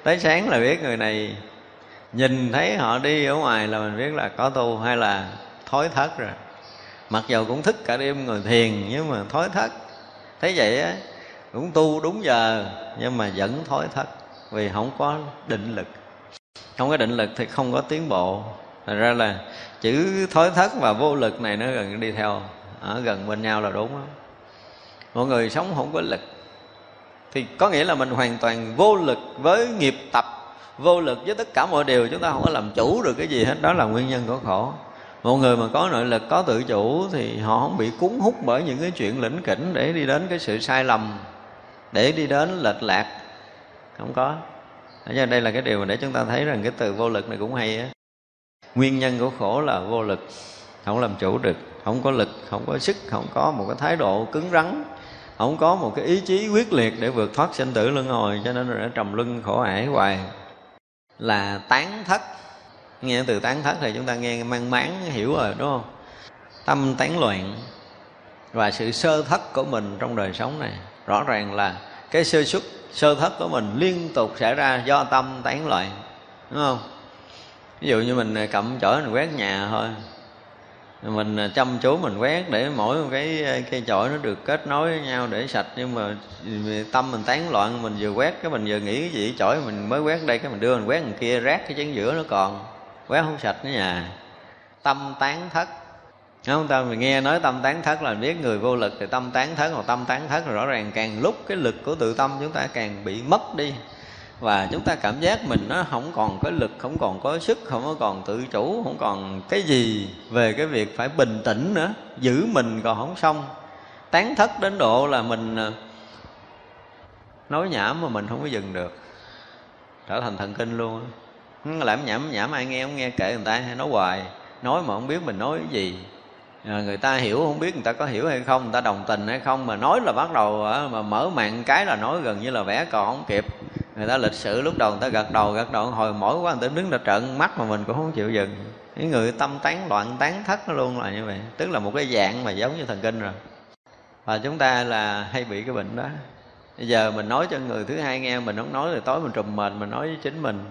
tới sáng là biết người này nhìn thấy họ đi ở ngoài là mình biết là có tu hay là thối thất rồi. Mặc dầu cũng thức cả đêm ngồi thiền, nhưng mà thối thất. Thấy vậy á, cũng tu đúng giờ, nhưng mà vẫn thối thất, vì không có định lực. Không có định lực thì không có tiến bộ thành ra là chữ thối thất và vô lực này nó gần đi theo, ở gần bên nhau là đúng đó. mọi người sống không có lực. Thì có nghĩa là mình hoàn toàn vô lực với nghiệp tập, vô lực với tất cả mọi điều, chúng ta không có làm chủ được cái gì hết. Đó là nguyên nhân của khổ. Một người mà có nội lực, có tự chủ thì họ không bị cuốn hút bởi những cái chuyện lĩnh kỉnh để đi đến cái sự sai lầm, để đi đến lệch lạc. Không có. Cho đây là cái điều mà để chúng ta thấy rằng cái từ vô lực này cũng hay á nguyên nhân của khổ là vô lực, không làm chủ được, không có lực, không có sức, không có một cái thái độ cứng rắn, không có một cái ý chí quyết liệt để vượt thoát sinh tử luân hồi, cho nên là trầm luân khổ ải hoài. Là tán thất, nghe từ tán thất thì chúng ta nghe mang máng hiểu rồi, đúng không? Tâm tán loạn và sự sơ thất của mình trong đời sống này. Rõ ràng là cái sơ xuất, sơ thất của mình liên tục xảy ra do tâm tán loạn, đúng không? Ví dụ như mình à, cầm chổi mình quét nhà thôi. Mình à, chăm chú mình quét để mỗi một cái à, cây chổi nó được kết nối với nhau để sạch. Nhưng mà tâm mình tán loạn, mình vừa quét cái mình vừa nghĩ cái gì chổi mình mới quét đây, cái mình đưa mình quét mình kia, rác cái chén giữa nó còn. Quét không sạch nữa nhà. Tâm tán thất. Không, ta mình nghe nói tâm tán thất là biết người vô lực thì tâm tán thất hoặc tâm tán thất là rõ ràng càng lúc cái lực của tự tâm chúng ta càng bị mất đi và chúng ta cảm giác mình nó không còn có lực, không còn có sức, không có còn tự chủ, không còn cái gì về cái việc phải bình tĩnh nữa, giữ mình còn không xong. Tán thất đến độ là mình ờ, nói nhảm mà mình không có dừng được. Trở thành thần kinh luôn làm nhảm nhảm ai nghe không nghe kệ người ta hay nói hoài, nói mà không biết mình nói cái gì à, người ta hiểu không biết người ta có hiểu hay không người ta đồng tình hay không mà nói là bắt đầu à, mà mở mạng cái là nói gần như là vẽ còn không kịp. Người ta lịch sử lúc đầu người ta gật đầu gật đầu hồi mỗi quá người ta đứng ra trợn mắt mà mình cũng không chịu dừng. Những người tâm tán loạn tán thất nó luôn là như vậy. Tức là một cái dạng mà giống như thần kinh rồi. Và chúng ta là hay bị cái bệnh đó. Bây giờ mình nói cho người thứ hai nghe mình không nói thì tối mình trùm mệt mình nói với chính mình.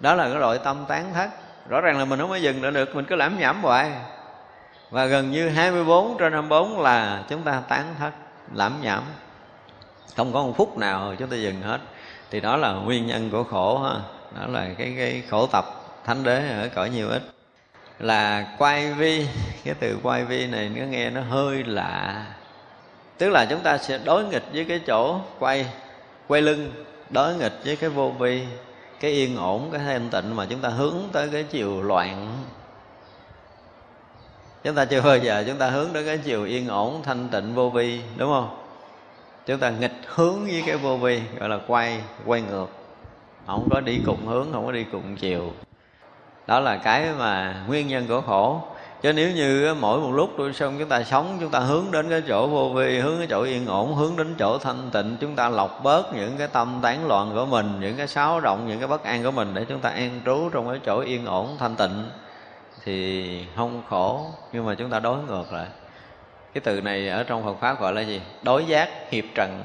Đó là cái loại tâm tán thất. Rõ ràng là mình không có dừng được mình cứ lãm nhảm hoài và gần như 24 trên 24 là chúng ta tán thất, lãm nhảm. Không có một phút nào chúng ta dừng hết. Thì đó là nguyên nhân của khổ ha. Đó là cái cái khổ tập thánh đế ở cõi nhiều ít. Là quay vi, cái từ quay vi này nó nghe nó hơi lạ. Tức là chúng ta sẽ đối nghịch với cái chỗ quay quay lưng, đối nghịch với cái vô vi, cái yên ổn, cái thanh tịnh mà chúng ta hướng tới cái chiều loạn chúng ta chưa bao giờ chúng ta hướng đến cái chiều yên ổn, thanh tịnh, vô vi, đúng không? Chúng ta nghịch hướng với cái vô vi, gọi là quay quay ngược. Không có đi cùng hướng, không có đi cùng chiều. Đó là cái mà nguyên nhân của khổ. Chứ nếu như mỗi một lúc tôi xong chúng ta sống, chúng ta hướng đến cái chỗ vô vi, hướng cái chỗ yên ổn, hướng đến chỗ thanh tịnh, chúng ta lọc bớt những cái tâm tán loạn của mình, những cái xáo động những cái bất an của mình để chúng ta an trú trong cái chỗ yên ổn, thanh tịnh thì không khổ nhưng mà chúng ta đối ngược lại. Cái từ này ở trong Phật pháp gọi là gì? Đối giác hiệp trần.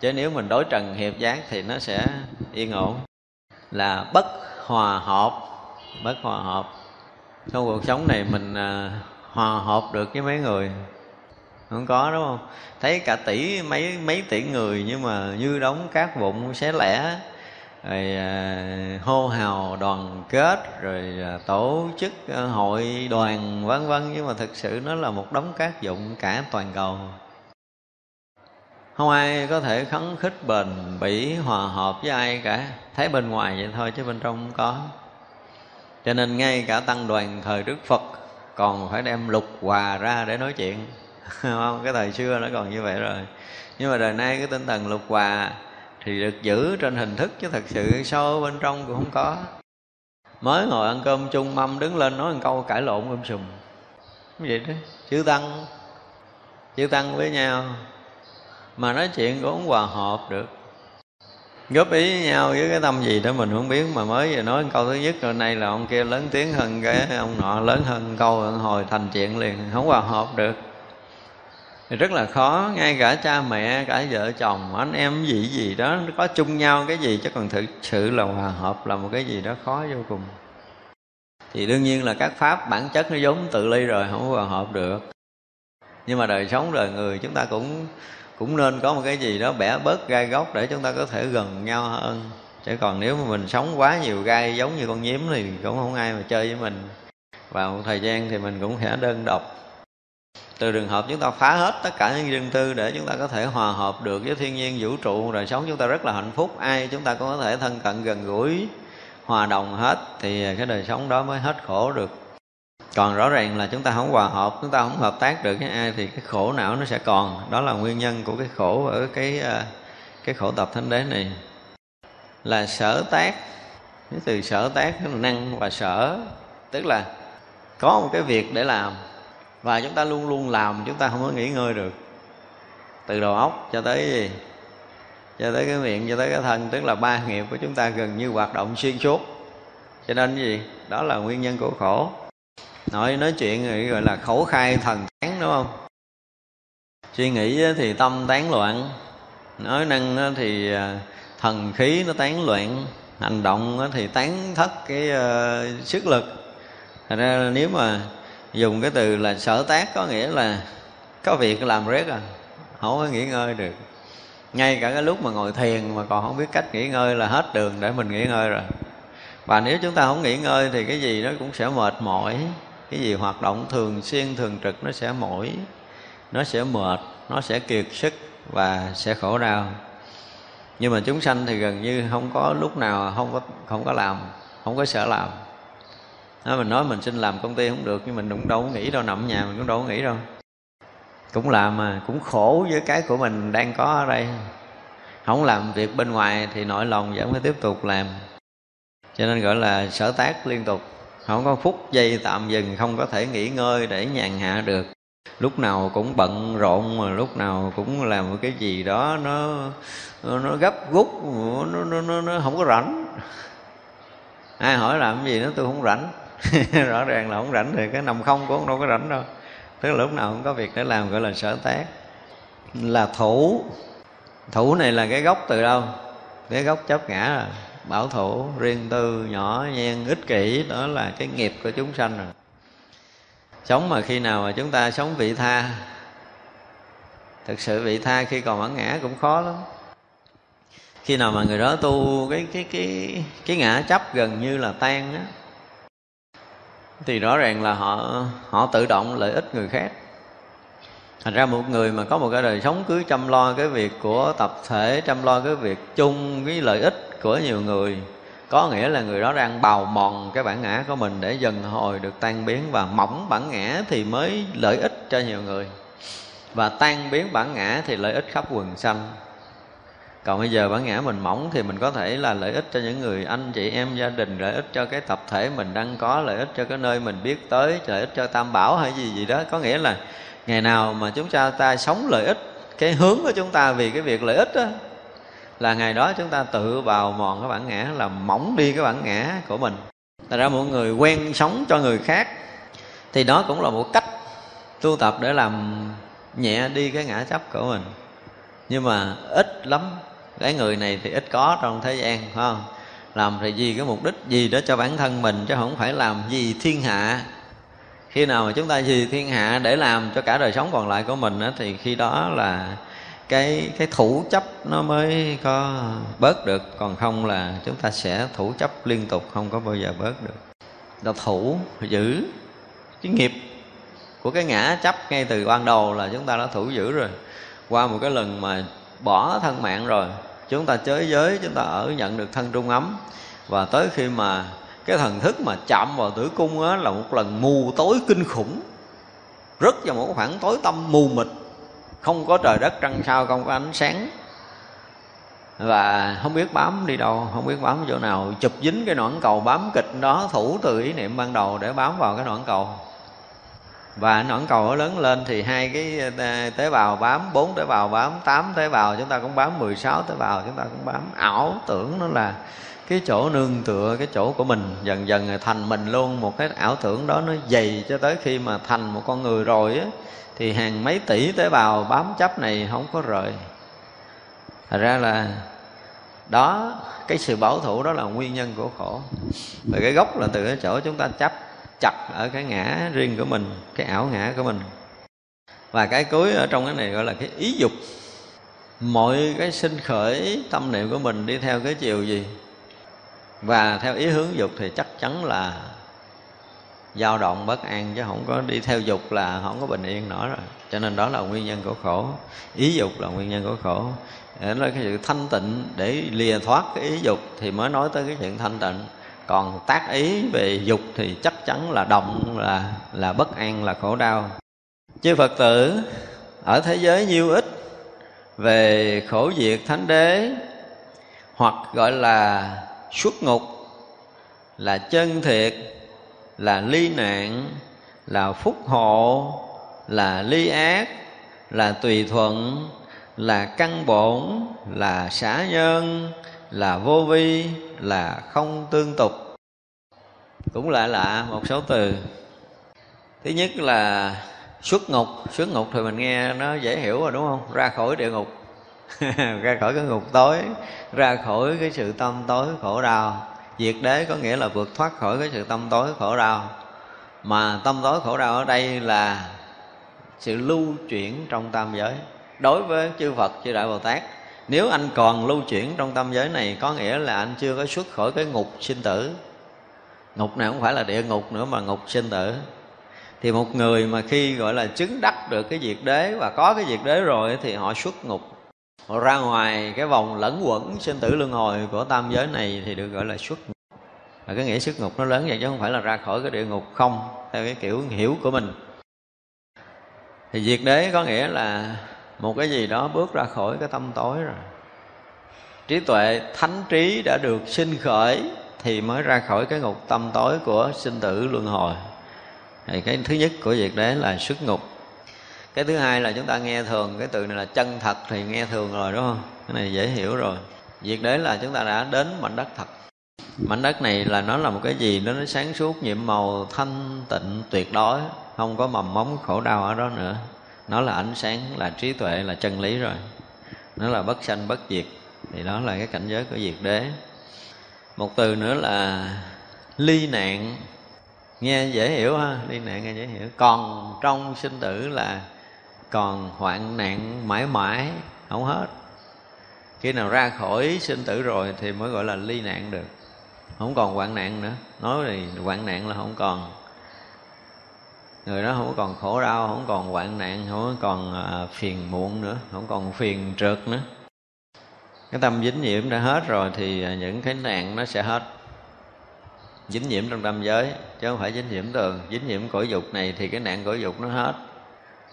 Chứ nếu mình đối trần hiệp giác thì nó sẽ yên ổn. Là bất hòa hợp bất hòa hợp. Trong cuộc sống này mình à, hòa hợp được với mấy người? Không có đúng không? Thấy cả tỷ mấy mấy tỷ người nhưng mà như đóng cát vụn xé lẻ rồi à, hô hào đoàn kết rồi à, tổ chức à, hội đoàn vân vân. Nhưng mà thực sự nó là một đống cát dụng cả toàn cầu. Không ai có thể khấn khích bền bỉ hòa hợp với ai cả. Thấy bên ngoài vậy thôi chứ bên trong không có. Cho nên ngay cả tăng đoàn thời đức phật còn phải đem lục hòa ra để nói chuyện. Không cái thời xưa nó còn như vậy rồi. Nhưng mà đời nay cái tinh thần lục hòa thì được giữ trên hình thức chứ thật sự sâu bên trong cũng không có. Mới ngồi ăn cơm chung, mâm đứng lên nói một câu cãi lộn um sùm. Vậy đó chữ tăng. Chữ tăng với nhau. Mà nói chuyện cũng không hòa hợp được. Góp ý với nhau với cái tâm gì đó mình không biết, mà mới giờ nói câu thứ nhất, rồi nay là ông kia lớn tiếng hơn cái ông nọ, lớn hơn câu hồi thành chuyện liền. Không hòa hợp được thì rất là khó, ngay cả cha mẹ, cả vợ chồng, anh em gì gì đó có chung nhau cái gì chứ còn thực sự là hòa hợp là một cái gì đó khó vô cùng. Thì đương nhiên là các pháp bản chất nó giống tự ly rồi, không hòa hợp được. Nhưng mà đời sống đời người chúng ta cũng cũng nên có một cái gì đó bẻ bớt gai góc để chúng ta có thể gần nhau hơn. Chứ còn nếu mà mình sống quá nhiều gai giống như con nhím thì cũng không ai mà chơi với mình. Vào một thời gian thì mình cũng sẽ đơn độc từ trường hợp chúng ta phá hết tất cả những riêng tư để chúng ta có thể hòa hợp được với thiên nhiên, vũ trụ, đời sống chúng ta rất là hạnh phúc. Ai chúng ta cũng có thể thân cận, gần gũi, hòa đồng hết thì cái đời sống đó mới hết khổ được. Còn rõ ràng là chúng ta không hòa hợp, chúng ta không hợp tác được với ai thì cái khổ não nó sẽ còn. Đó là nguyên nhân của cái khổ ở cái ờ, cái khổ tập thánh đế này. Là sở tác, cái từ sở tác năng và sở, tức là có một cái việc để làm và chúng ta luôn luôn làm chúng ta không có nghỉ ngơi được. Từ đầu óc cho tới gì? Cho tới cái miệng cho tới cái thân tức là ba nghiệp của chúng ta gần như hoạt động xuyên suốt. Cho nên gì? Đó là nguyên nhân của khổ. Nói nói chuyện gọi là khẩu khai thần tán đúng không? Suy nghĩ thì tâm tán loạn. Nói năng thì à, thần khí nó tán loạn. Hành động thì tán thất cái uh, sức lực. Thành ra nếu mà dùng cái từ là sở tác có nghĩa là có việc làm rét à không có nghỉ ngơi được. Ngay cả cái lúc mà ngồi thiền mà còn không biết cách nghỉ ngơi là hết đường để mình nghỉ ngơi rồi. Và nếu chúng ta không nghỉ ngơi thì cái gì nó cũng sẽ mệt mỏi, cái gì hoạt động thường xuyên, thường trực nó sẽ mỏi, nó sẽ mệt, nó sẽ kiệt sức và sẽ khổ đau. Nhưng mà chúng sanh thì gần như không có lúc nào không có không có làm, không có sợ làm đó, mình nói mình xin làm công ty không được nhưng mình cũng đâu có nghĩ đâu nằm nhà mình cũng đâu có nghĩ đâu. Cũng làm mà cũng khổ với cái của mình đang có ở đây. Không làm việc bên ngoài thì nội lòng vẫn phải tiếp tục làm. Cho nên gọi là sở tác liên tục. Không có phút giây tạm dừng không có thể nghỉ ngơi để nhàn hạ được. Lúc nào cũng bận rộn mà lúc nào cũng làm một cái gì đó nó nó gấp rút nó, nó, nó, nó không có rảnh. Ai hỏi làm cái gì nó tôi không rảnh. rõ ràng là không rảnh thì cái nằm không cũng đâu có rảnh đâu. Tức là lúc nào cũng có việc để làm, gọi là sở tác. Là thủ. Thủ này là cái gốc từ đâu? Cái gốc chấp ngã là bảo thủ, riêng tư, nhỏ, nhen, ích kỷ, đó là cái nghiệp của chúng sanh rồi. Sống mà khi nào mà chúng ta sống vị tha? Thực sự vị tha khi còn bản ngã cũng khó lắm. Khi nào mà người đó tu, cái cái cái cái ngã chấp gần như là tan á thì rõ ràng là họ họ tự động lợi ích người khác. Thành ra một người mà có một cái đời sống cứ chăm lo cái việc của tập thể, chăm lo cái việc chung cái lợi ích của nhiều người, có nghĩa là người đó đang bào mòn cái bản ngã của mình để dần hồi được tan biến và mỏng bản ngã thì mới lợi ích cho nhiều người. Và tan biến bản ngã thì lợi ích khắp quần sanh còn bây giờ bản ngã mình mỏng thì mình có thể là lợi ích cho những người anh chị em gia đình, lợi ích cho cái tập thể mình đang có, lợi ích cho cái nơi mình biết tới, lợi ích cho tam bảo hay gì gì đó. Có nghĩa là ngày nào mà chúng ta ta sống lợi ích, cái hướng của chúng ta vì cái việc lợi ích đó là ngày đó chúng ta tự vào mòn cái bản ngã là mỏng đi cái bản ngã của mình. Tại ra mọi người quen sống cho người khác Thì đó cũng là một cách tu tập để làm nhẹ đi cái ngã chấp của mình. Nhưng mà ít lắm cái người này thì ít có trong thế gian phải không? Làm thì vì cái mục đích gì đó cho bản thân mình Chứ không phải làm gì thiên hạ. Khi nào mà chúng ta vì thiên hạ để làm cho cả đời sống còn lại của mình đó, Thì khi đó là cái cái thủ chấp nó mới có bớt được. Còn không là chúng ta sẽ thủ chấp liên tục không có bao giờ bớt được. Là thủ giữ cái nghiệp của cái ngã chấp ngay từ ban đầu là chúng ta đã thủ giữ rồi. Qua một cái lần mà bỏ thân mạng rồi. Chúng ta chới giới, chúng ta ở nhận được thân trung ấm. Và tới khi mà cái thần thức mà chạm vào tử cung á, là một lần mù tối kinh khủng. Rất vào một khoảng tối tâm mù mịt. Không có trời đất trăng sao, không có ánh sáng. Và không biết bám đi đâu, không biết bám chỗ nào. Chụp dính cái nõn cầu bám kịch đó, thủ từ ý niệm ban đầu để bám vào cái nõn cầu và nõn cầu nó lớn lên thì hai cái à, tế bào bám, bốn tế bào bám, tám tế bào, chúng ta cũng bám 16 tế bào, chúng ta cũng bám. Ảo tưởng nó là cái chỗ nương tựa, cái chỗ của mình. Dần dần thành mình luôn. Một cái ảo tưởng đó nó dày cho tới khi mà thành một con người rồi á, thì hàng mấy tỷ tế bào bám chấp này không có rời. Thật ra là đó, cái sự bảo thủ đó là nguyên nhân của khổ. Và cái gốc là từ cái chỗ chúng ta chấp chặt ở cái ngã riêng của mình, cái ảo ngã của mình. Và cái cuối ở trong cái này gọi là cái ý dục. Mọi cái sinh khởi tâm niệm của mình đi theo cái chiều gì? Và theo ý hướng dục thì chắc chắn là dao động bất an, chứ không có đi theo dục là không có bình yên nữa rồi. Cho nên đó là nguyên nhân của khổ. Ý dục là nguyên nhân của khổ. Để nói cái sự thanh tịnh, để lìa thoát cái ý dục thì mới nói tới cái chuyện thanh tịnh còn tác ý về dục thì chắc chắn là động, là là bất an, là khổ đau. Chư phật tử, ở thế giới nhiêu ít, về khổ diệt thánh đế, hoặc gọi là xuất ngục, là chân thiệt, là ly nạn, là phúc hộ, là ly ác, là tùy thuận, là căn bổn, là xả nhân là vô vi, là không tương tục. Cũng lại lạ một số từ. Thứ nhất là xuất ngục. Xuất ngục thì mình nghe nó dễ hiểu rồi, đúng không? Ra khỏi địa ngục. Ra khỏi cái ngục tối. Ra khỏi cái sự tâm tối khổ đau. Diệt đế có nghĩa là vượt thoát khỏi cái sự tâm tối khổ đau. Mà tâm tối khổ đau ở đây là sự lưu chuyển trong tam giới. Đối với chư Phật, chư Đại Bồ Tát nếu anh còn lưu chuyển trong tâm giới này, có nghĩa là anh chưa có xuất khỏi cái ngục sinh tử. Ngục này không phải là địa ngục nữa, mà ngục sinh tử. Thì một người mà khi gọi là chứng đắc được cái diệt đế và có cái diệt đế rồi thì họ xuất ngục. Họ ra ngoài cái vòng lẫn quẩn sinh tử luân hồi của tam giới này thì được gọi là xuất ngục. Và cái nghĩa xuất ngục nó lớn vậy chứ không phải là ra khỏi cái địa ngục không, theo cái kiểu hiểu của mình. Thì diệt đế có nghĩa là một cái gì đó bước ra khỏi cái tâm tối rồi. Trí tuệ thánh trí đã được sinh khởi thì mới ra khỏi cái ngục tâm tối của sinh tử luân hồi. Thì cái thứ nhất của việc đấy là xuất ngục. Cái thứ hai là chúng ta nghe thường, cái từ này là chân thật thì nghe thường rồi, đúng không? Cái này dễ hiểu rồi. Việc đấy là chúng ta đã đến mảnh đất thật. Mảnh đất này là nó là một cái gì nó sáng suốt, nhiệm màu, thanh tịnh, tuyệt đối. Không có mầm móng khổ đau ở đó nữa nó là ánh sáng, là trí tuệ, là chân lý rồi. Nó là bất sanh, bất diệt. Thì đó là cái cảnh giới của diệt đế. Một từ nữa là ly nạn. Nghe dễ hiểu ha, ly nạn nghe dễ hiểu. Còn trong sinh tử là còn hoạn nạn mãi mãi, không hết. Khi nào ra khỏi sinh tử rồi thì mới gọi là ly nạn được. Không còn hoạn nạn nữa. Nói thì hoạn nạn là không còn người đó không còn khổ đau không còn hoạn nạn không còn à, phiền muộn nữa không còn phiền trượt nữa. Cái tâm dính nhiễm đã hết rồi thì à, những cái nạn nó sẽ hết. Dính nhiễm trong tâm giới chứ không phải dính nhiễm tường. Dính nhiễm cõi dục này thì cái nạn cõi dục nó hết.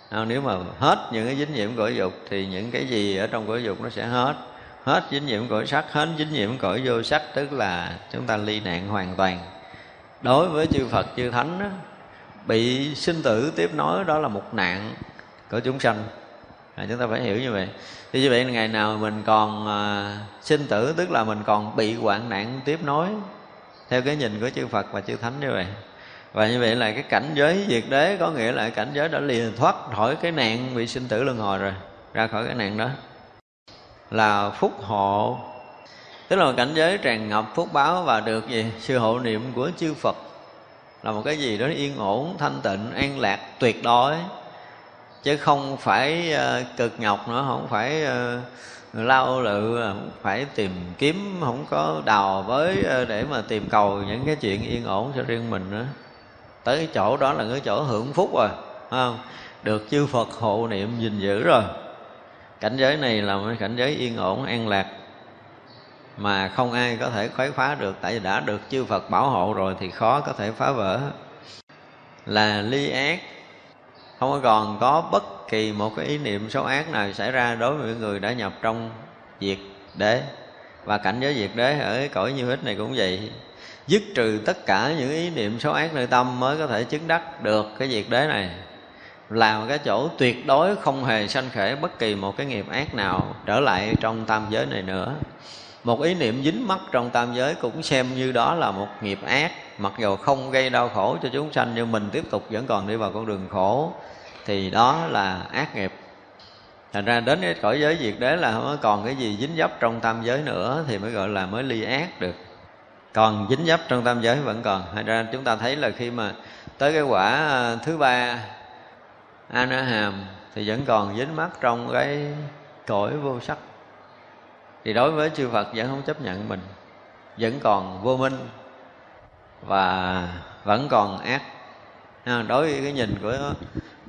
À, nếu mà hết những cái dính nhiễm cõi dục thì những cái gì ở trong cõi dục nó sẽ hết. Hết dính nhiễm cõi sắc hết dính nhiễm cõi vô sắc tức là chúng ta ly nạn hoàn toàn. Đối với chư phật chư thánh đó, bị sinh tử tiếp nối đó là một nạn của chúng sanh. À, chúng ta phải hiểu như vậy. Thì như vậy ngày nào mình còn à, sinh tử tức là mình còn bị hoạn nạn tiếp nối theo cái nhìn của chư Phật và chư Thánh như vậy. Và như vậy là cái cảnh giới diệt đế có nghĩa là cảnh giới đã lìa thoát khỏi cái nạn bị sinh tử luân hồi rồi ra khỏi cái nạn đó. Là phúc hộ. Tức là cảnh giới tràn ngập phúc báo và được gì? Sự hộ niệm của chư Phật là một cái gì đó yên ổn thanh tịnh an lạc tuyệt đối. Chứ không phải uh, cực nhọc nữa không phải uh, lao lự không phải tìm kiếm không có đào với uh, ờ, để mà tìm cầu những cái chuyện yên ổn cho riêng mình nữa. Tới cái chỗ đó là cái chỗ hưởng phúc rồi không? Được chư Phật hộ niệm gìn giữ rồi. Cảnh giới này là một cảnh giới yên ổn an lạc mà không ai có thể khuấy phá được, tại vì đã được chư Phật bảo hộ rồi thì khó có thể phá vỡ. Là ly ác. Không còn có bất kỳ một cái ý niệm xấu ác nào xảy ra đối với người đã nhập trong diệt đế. Và cảnh giới diệt đế ở cõi như hít này cũng vậy. Dứt trừ tất cả những ý niệm xấu ác nơi tâm mới có thể chứng đắc được cái diệt đế này. Là một cái chỗ tuyệt đối không hề sanh khởi bất kỳ một cái nghiệp ác nào trở lại trong tam giới này nữa một ý niệm dính mắc trong tam giới cũng xem như đó là một nghiệp ác. Mặc dù không gây đau khổ cho chúng sanh, nhưng mình tiếp tục vẫn còn đi vào con đường khổ, thì đó là ác nghiệp. Thành ra đến cái cõi giới diệt đế là không còn cái gì dính dấp trong tam giới nữa, thì mới gọi là mới ly ác được. Còn dính dấp trong tam giới vẫn còn. Thành ra chúng ta thấy là khi mà tới cái quả à, thứ ba, anaham na hàm thì vẫn còn dính mắc trong cái cõi vô sắc thì đối với chư Phật vẫn không chấp nhận mình, vẫn còn vô minh và vẫn còn ác. Đối với cái nhìn của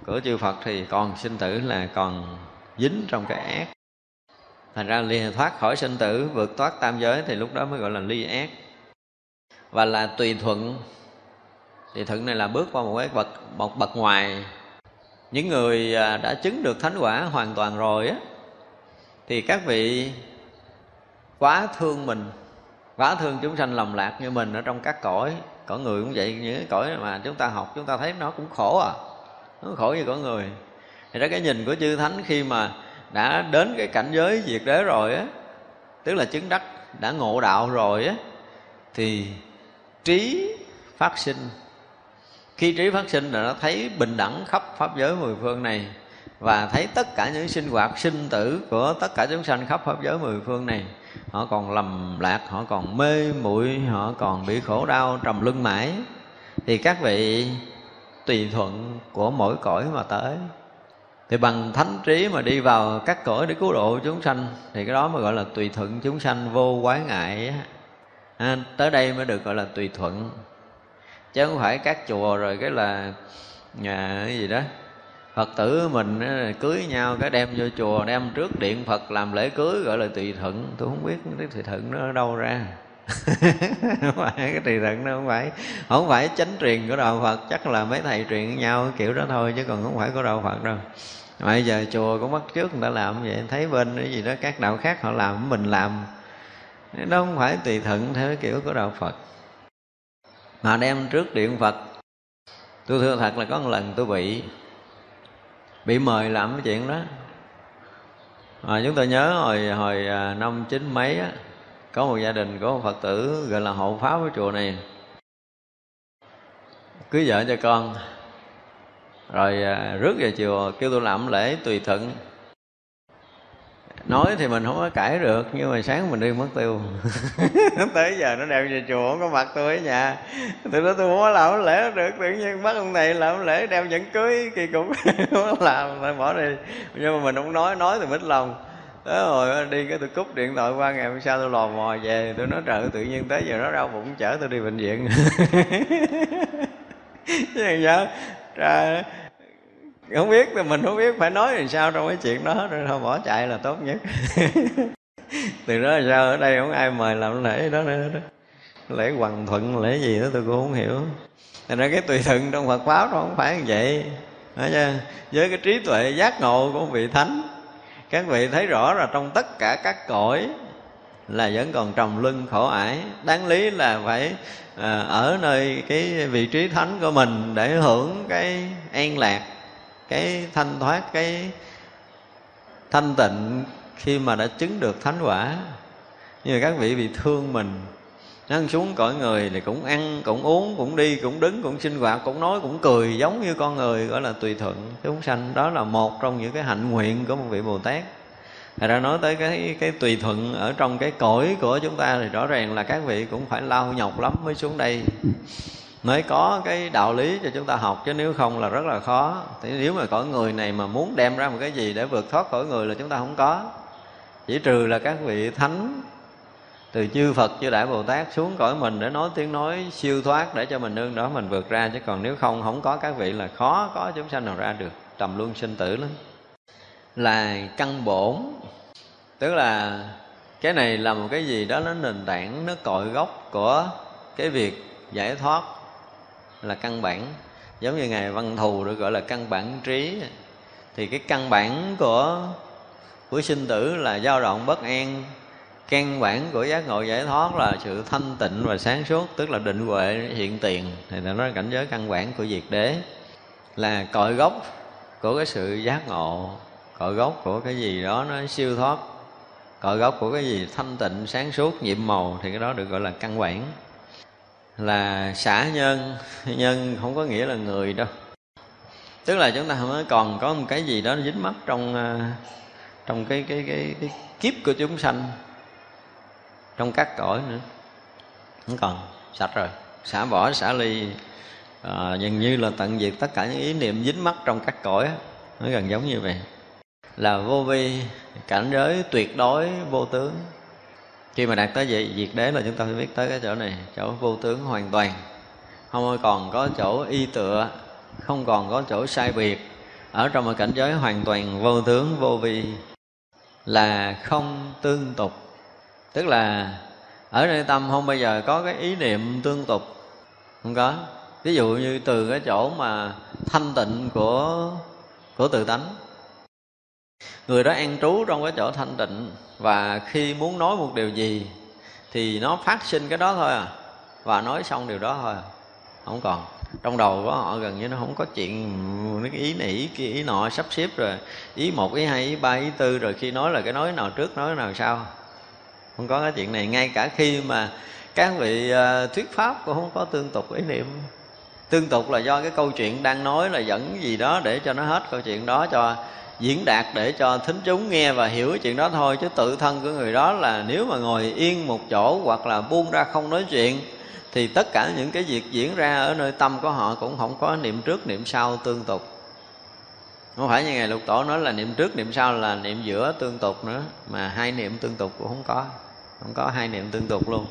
của chư Phật thì còn sinh tử là còn dính trong cái ác. Thành ra ly thoát khỏi sinh tử, vượt thoát tam giới thì lúc đó mới gọi là ly ác. Và là tùy thuận. Thì thuận này là bước qua một cái bậc, một bậc ngoài. Những người à, đã chứng được thánh quả hoàn toàn rồi á, thì các vị quá thương mình. Quá thương chúng sanh lầm lạc như mình ở trong các cõi. Cõi người cũng vậy, những cái cõi mà chúng ta học, chúng ta thấy nó cũng khổ à. Nó khổ như cõi người. Thì đó, cái nhìn của chư thánh khi mà đã đến cái cảnh giới diệt đế rồi á, tức là chứng đắc, đã ngộ đạo rồi á, thì trí phát sinh. Khi trí phát sinh là nó thấy bình đẳng khắp pháp giới mười phương này và thấy tất cả những sinh hoạt sinh tử của tất cả chúng sanh khắp pháp giới mười phương này họ còn lầm lạc họ còn mê muội họ còn bị khổ đau trầm luân mãi. Thì các vị tùy thuận của mỗi cõi mà tới. Thì bằng thánh trí mà đi vào các cõi để cứu độ chúng sanh thì cái đó mới gọi là tùy thuận chúng sanh vô quái ngại à, tới đây mới được gọi là tùy thuận. Chứ không phải các chùa rồi cái là nhà cái gì đó phật tử mình cưới nhau cái đem vô chùa, đem trước điện phật làm lễ cưới, gọi là tùy thuận tôi không biết cái tùy thuận nó ở đâu ra. Không phải cái tùy thuận nó không phải không phải chánh truyền của đạo phật, chắc là mấy thầy truyền với nhau kiểu đó thôi, chứ còn không phải của đạo phật đâu. Bây giờ chùa cũng bắt trước người ta làm vậy, thấy bên cái gì đó các đạo khác họ làm, mình làm. Nó không phải tùy thuận theo cái kiểu của đạo phật. Mà đem trước điện phật. Tôi thưa thật là có một lần tôi bị bị mời làm cái chuyện đó. À, chúng tôi nhớ hồi hồi à, năm chín mấy á có một gia đình có một phật tử gọi là hộ pháp của chùa này. Cưới vợ cho con. Rồi à, rước về chùa kêu tôi làm lễ tùy thuận nói thì mình không có cãi được, nhưng mà sáng mình đi mất tiêu. Tới giờ nó đem về chùa, không có mặt tôi ở nhà. Tôi nói tôi không có làm lễ được, tự nhiên bắt ông này làm lễ, đem nhẫn cưới kỳ cục. Không có làm, phải bỏ đi. Nhưng mà mình không nói nói thì mít lòng. Tới rồi đi cái tôi cúp điện thoại qua ngày hôm sau tôi lò mò về, tôi nói trời tự nhiên tới giờ nó đau bụng, chở tôi đi bệnh viện. Chứ sao? Trời không biết thì mình không biết phải nói làm sao trong cái chuyện đó rồi thôi bỏ chạy là tốt nhất. Từ đó là sao ở đây không ai mời làm lễ đó nữa đó. Lễ hoàng thuận lễ gì đó tôi cũng không hiểu. Thành ra cái tùy thuận trong phật pháp nó không phải như vậy. Nói chưa? với cái trí tuệ giác ngộ của vị thánh các vị thấy rõ là trong tất cả các cõi là vẫn còn trồng lưng khổ ải. Đáng lý là phải à, ở nơi cái vị trí thánh của mình để hưởng cái an lạc cái thanh thoát, cái thanh tịnh khi mà đã chứng được thánh quả. Nhưng mà các vị bị thương mình, ăn xuống cõi người thì cũng ăn, cũng uống, cũng đi, cũng đứng, cũng sinh hoạt, cũng nói, cũng cười giống như con người, gọi là tùy thuận chúng sanh. Đó là một trong những cái hạnh nguyện của một vị bồ tát. Thật ra nói tới cái cái tùy thuận ở trong cái cõi của chúng ta thì rõ ràng là các vị cũng phải lao nhọc lắm mới xuống đây mới có cái đạo lý cho chúng ta học, chứ nếu không là rất là khó. Thì nếu mà cõi người này mà muốn đem ra một cái gì để vượt thoát khỏi người là chúng ta không có. Chỉ trừ là các vị thánh, từ chư Phật, chư Đại Bồ Tát xuống cõi mình để nói tiếng nói, siêu thoát để cho mình nương đó mình vượt ra. Chứ còn nếu không không có các vị là khó có chúng sanh nào ra được. Trầm luân sinh tử lắm. Là căn bổn. Tức là cái này là một cái gì đó nó nền tảng, nó cội gốc của cái việc giải thoát là căn bản. Giống như ngài văn thù được gọi là căn bản trí. Thì cái căn bản của của sinh tử là dao động bất an. Căn bản của giác ngộ giải thoát là sự thanh tịnh và sáng suốt, tức là định huệ, hiện tiền. Thì nó nói cảnh giới căn bản của diệt đế. Là cội gốc của cái sự giác ngộ. Cội gốc của cái gì đó nó siêu thoát. Cội gốc của cái gì thanh tịnh, sáng suốt, nhiệm màu, thì cái đó được gọi là căn bản là xả nhân. Nhân không có nghĩa là người đâu. Tức là chúng ta mới còn có một cái gì đó dính mắc trong à, trong cái cái cái, cái kiếp của chúng sanh trong các cõi nữa. Không còn sạch rồi. Xả bỏ xả ly à, dường như là tận diệt tất cả những ý niệm dính mắc trong các cõi nó gần giống như vậy. Là vô vi cảnh giới tuyệt đối vô tướng khi mà đạt tới vậy diệt đế là chúng ta phải biết tới cái chỗ này. Chỗ vô tướng hoàn toàn. Không còn có chỗ y tựa, không còn có chỗ sai biệt. Ở trong một cảnh giới hoàn toàn vô tướng, vô vi là không tương tục. Tức là, ở nơi tâm không bao giờ có cái ý niệm tương tục. Không có. Ví dụ như từ cái chỗ mà thanh tịnh của của tự tánh. Người đó an trú trong cái chỗ thanh tịnh và khi muốn nói một điều gì, thì nó phát sinh cái đó thôi à. Và nói xong điều đó thôi à. không còn. Trong đầu của họ gần như nó không có chuyện cái ý này, ý kia, ý nọ, sắp xếp rồi. Ý một, ý hai, ý ba, ý tư, rồi khi nói là cái nói nào trước, nói nào sau. Không có cái chuyện này. Ngay cả khi mà các vị ờ, thuyết pháp cũng không có tương tục ý niệm. Tương tục là do cái câu chuyện đang nói là dẫn gì đó để cho nó hết câu chuyện đó cho diễn đạt để cho thính chúng nghe và hiểu chuyện đó thôi. Chứ tự thân của người đó là nếu mà ngồi yên một chỗ hoặc là buông ra không nói chuyện, thì tất cả những cái việc diễn ra ở nơi tâm của họ cũng không có niệm trước niệm sau tương tục. Không phải như ngày lục tổ nói là niệm trước niệm sau là niệm giữa tương tục nữa, mà hai niệm tương tục cũng không có không có hai niệm tương tục luôn.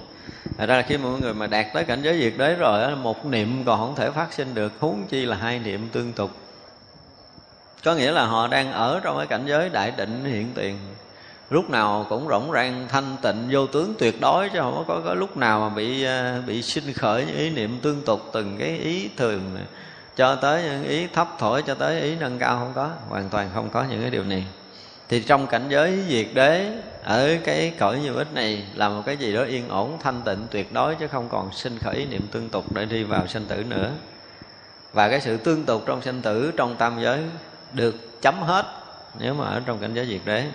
Thật ra là khi mọi người mà đạt tới cảnh giới việc đấy rồi Một niệm còn không thể phát sinh được, Huống chi là hai niệm tương tục có nghĩa là họ đang ở trong cái cảnh giới đại định hiện tiền. Lúc nào cũng rỗng rang thanh tịnh vô tướng tuyệt đối chứ không có, có lúc nào mà bị à, bị sinh khởi những ý niệm tương tục từng cái ý thường cho tới những ý thấp thổi cho tới ý nâng cao không có hoàn toàn không có những cái điều này. Thì trong cảnh giới diệt đế ở cái cõi như ích này là một cái gì đó yên ổn thanh tịnh tuyệt đối chứ không còn sinh khởi ý niệm tương tục để đi vào sinh tử nữa. Và cái sự tương tục trong sinh tử trong tam giới được chấm hết nếu mà ở trong cảnh giới diệt đế.